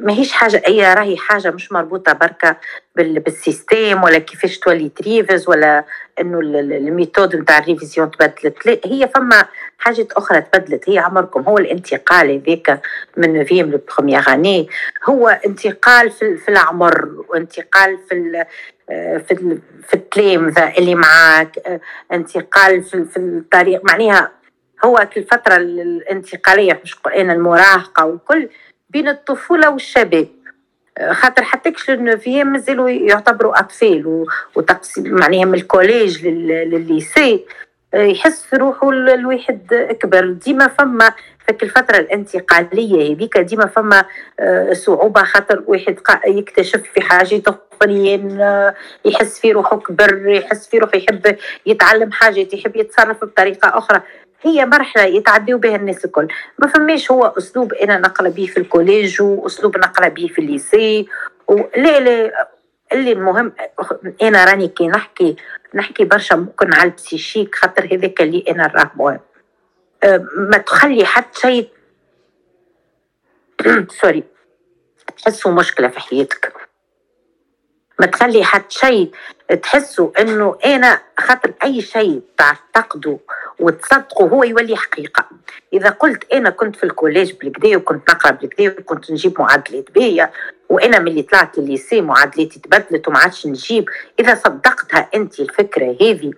ماهيش حاجة أي راهي حاجة مش مربوطة بركة بال système ولا كيفاش تولي ت révise ولا إنه ال méthode نتاع ال révision تبدلت. هي فما حاجات أخرى تبدلت. هي عمركم هو الانتقال هذاك من neuvième ل première année هو انتقال في, في العمر وانتقال في في في التلامذة اللي معاك انتقال في, في الطريق. معناها هو في الفترة الانتقالية مش أنا المراهقة وكل بين الطفولة والشباب. خاطر حتى كش النوفيام مازالوا يعتبروا أطفال وتقسيم معناها من الكوليج للليسي يحس في روحه الواحد كبر ديما فما فك الفترة الانتقالية هذيك ديما فما صعوبة خاطر واحد يكتشف في حاجات أخرين يحس في روحه كبر يحس في روحه يحب يتعلم حاجات يحب يتصرف بطريقة أخرى. هي مرحلة يتعديو بها الناس الكل. ما فماش هو أسلوب أنا نقرأ به في ال collège وأسلوب نقرأ به في ال lycée. لا لا اللي المهم أنا راني كي نحكي نحكي برشا ممكن على ال psychique خاطر هذاك اللي أنا راه مهم. أه، ما تخلي حتى شيء sérieux تحسوا مشكلة في حياتك. ما تخلي حتى شيء تحسوا إنه أنا خاطر أي شيء تعتقدوا وتصدقوا هو يولي حقيقة. إذا قلت أنا كنت في ال collège بالكدا وكنت نقرأ بالكدا وكنت نجيب معادلات باهية وأنا ملي طلعت ال lycée معادلاتي تبدلت وما عادش نجيب إذا صدقتها أنت الفكرة هذه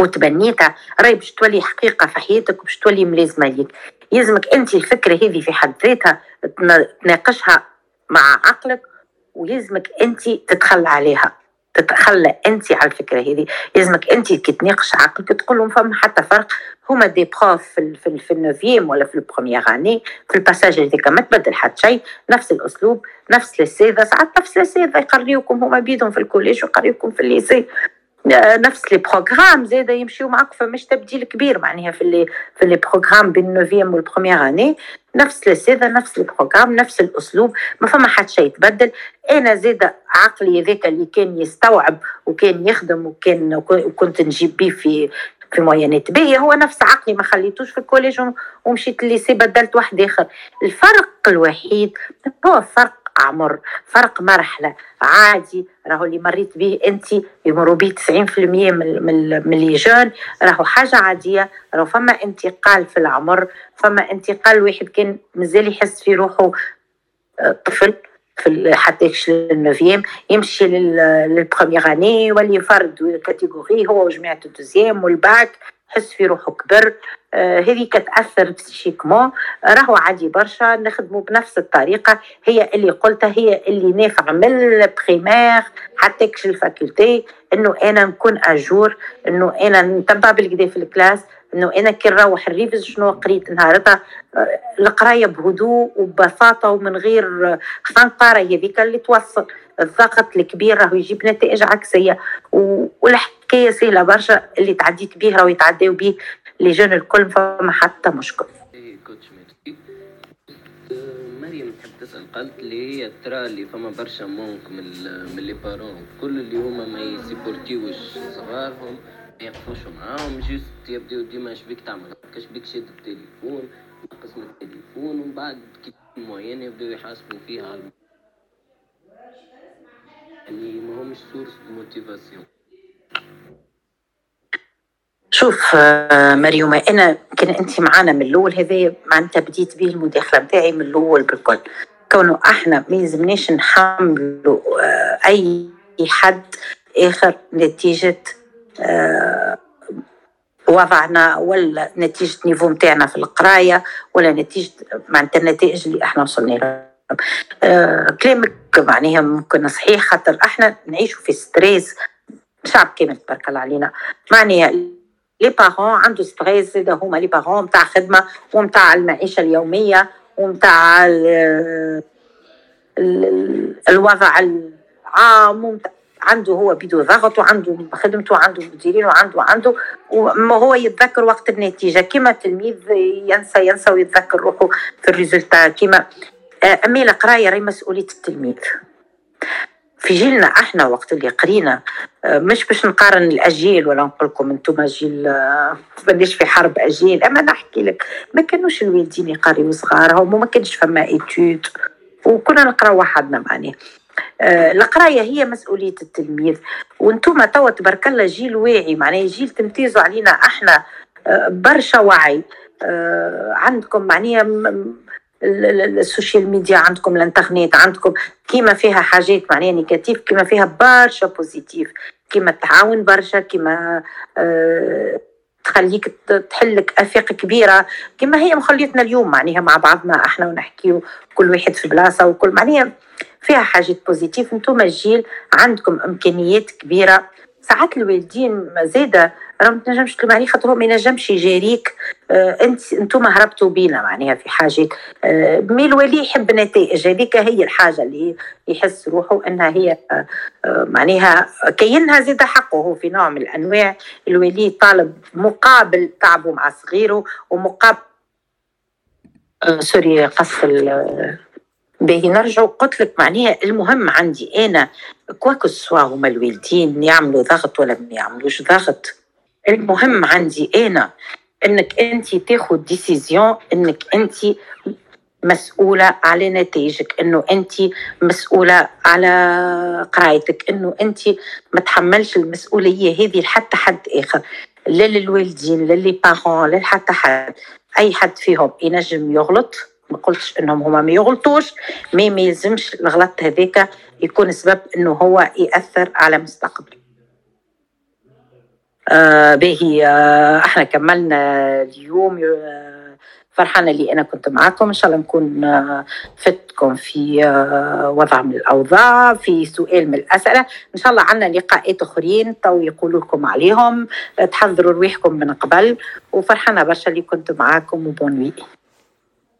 وتبنيتها راهي باش تولي حقيقة في حياتك وباش تولي ملازمة ليك. يلزمك أنت الفكرة هذه في حد ذاتها تناقشها مع عقلك ويلزمك أنت تتخلى عليها. تتخلى انت على الفكرة هذه. لازمك انت كي تناقش عقلك تقول لهم فما حتى فرق. هما des profs في في, في ال neuvième ولا في ال première année في ال passage هذيك ما تبدل حتى شيء. نفس الأسلوب نفس الاساتذه ساعات نفس الاساتذه يقريوكم هما بيدهم في ال collège ويقريوكم في ال lycée. نفس les programmes زاد يمشيو معك فمش تبديل كبير معناها في les في les programmes بين ال neuvième وال première année. نفس الاساتذه نفس ال programme نفس الأسلوب ما فما حتى شيء يتبدل. أنا زاد عقلي هذاك اللي كان يستوعب وكان يخدم وكان وكنت نجيب بيه في في moyenneات باهية هو نفس عقلي ما خليتوش في ال collège ومشيت ال lycée بدلت واحد آخر. الفرق الوحيد هو فرق عمر. فرق مرحلة. عادي راهو اللي مريت به أنت يمروا به 90% من من جون راهو حاجة عادية. راهو فما انتقال في العمر. فما انتقال واحد كان مازال يحس في روحه آه، طفل في حتى كشل لل neuvième. يمشي لل première année يولي يفرد catégorie هو وجماعة ال deuxième وال bac. حس في روحه كبر آه هذيك تاثر psychiquement. راهو عادي برشا نخدموا بنفس الطريقة. هي اللي قلتها هي اللي نافع من ال primaire حتى كش ال faculté إنه أنا نكون à jour إنه أنا نتبع بالكدا في ال classe إنه أنا كي نروح ن révise شنو قريت نهارتها. آه، القراية بهدوء وببساطة ومن غير فنقاره هذيك اللي توصل. الضغط الكبير راهو يجيب نتائج عكسية. والحكاية سهلة برشا اللي تعديت بيه راهو يتعداو بيه les jeunes الكل فما حتى مشكل. مريم تحب تسأل قالت لي هي ترى اللي فما برشا manque من من les parents. كل اللي هما ما ي supporterوش صغارهم ما يقفوش معاهم juste يبداو ديما اش بيك تعمل كاش بيك شاد التليفون نقص من التليفون ومن بعد كي معينة يبداو يحاسبوا فيها على شوف آه، مريومة أنا كان أنت معانا من الأول هذا معناتها بديت به المداخلة نتاعي من الأول بالكل. كونه أحنا ما يلزمناش نحملوا آه، أي حد آخر نتيجة آه، وضعنا ولا نتيجة نيفو نتاعنا في القراية ولا نتيجة معناتها النتائج اللي إحنا وصلنا لها. كلامك معناها ممكن صحيح خاطر إحنا نعيشوا في ستريس. شعب كامل تبارك الله علينا. معناها les parents عنده stress زاد هما les parents نتاع خدمة ونتاع المعيشة اليومية ونتاع الوضع العام ومتاع. عنده هو بيدو ضغط وعنده خدمته وعنده مديرين وعنده وعنده وما هو يتذكر وقت النتيجة. كما تلميذ ينسى ينسى ويتذكر روحه في ال résultat كما آه، mais القراية راهي مسؤولية التلميذ. في جيلنا إحنا وقت اللي قرينا آه، مش باش نقارن الأجيال ولا نقول لكم أنتم جيل بلاش آه، في حرب أجيال. أما نحكي لك ما كانوش الوالدين يقريوا صغارهم وما كانش فما ايتود وكنا نقرأ وحدنا معناه القراية هي مسؤولية التلميذ. وأنتم توا تبارك الله جيل واعي معناه جيل تمتازوا علينا إحنا برشا وعي. عندكم معناها ال en social media عندكم الانترنت عندكم كيما فيها حاجات معناها négatif كيما فيها برشا positif. كيما تعاون برشا كيما آه تخليك تحلك افاق كبيرة. كما هي مخليتنا اليوم معناها مع بعضنا إحنا ونحكيو كل واحد في بلاصة وكل. معناها فيها حاجات positif. أنتم الجيل عندكم إمكانيات كبيرة. ساعات الوالدين زاده راه ما تنجمش تلوم عليه خاطر هو ما ينجمش يجاريك. آه انت أنتم هربتوا بينا معناها في حاجات. آه مي الولي يحب نتائج. هذيك هي الحاجة اللي يحس روحه إنها هي آه معناها كينها زاد حقه. هو في نوع من الأنواع الولي طالب مقابل تعبه مع صغيره ومقابل آه سوري قص باهي نرجع قلت لك معناها المهم عندي أنا كواكو سوا هما الوالدين يعملوا ضغط ولا ما يعملوش ضغط المهم عندي أنا إنك أنت تاخذ ديسيزيون إنك أنت مسؤولة على نتائجك إنه أنت مسؤولة على قرايتك إنه أنت ما تحملش المسؤولية هذه لحتى حد آخر لا للوالدين لا بارون لا لحتى حد. أي حد فيهم ينجم يغلط ما قلتش إنهم هما ما يغلطوش ما يلزمش الغلط هذاك يكون سبب إنه هو يأثر على مستقبله باهي آه إحنا كملنا اليوم آه فرحانة اللي أنا كنت معاكم. إن شاء الله نكون آه فتكم في وضع من الأوضاع في سؤال من الأسئلة. إن شاء الله عنا لقاءات أخرين تو يقولوا لكم عليهم. تحضروا رواحكم من قبل. وفرحانة برشا اللي كنت معاكم وبون وي.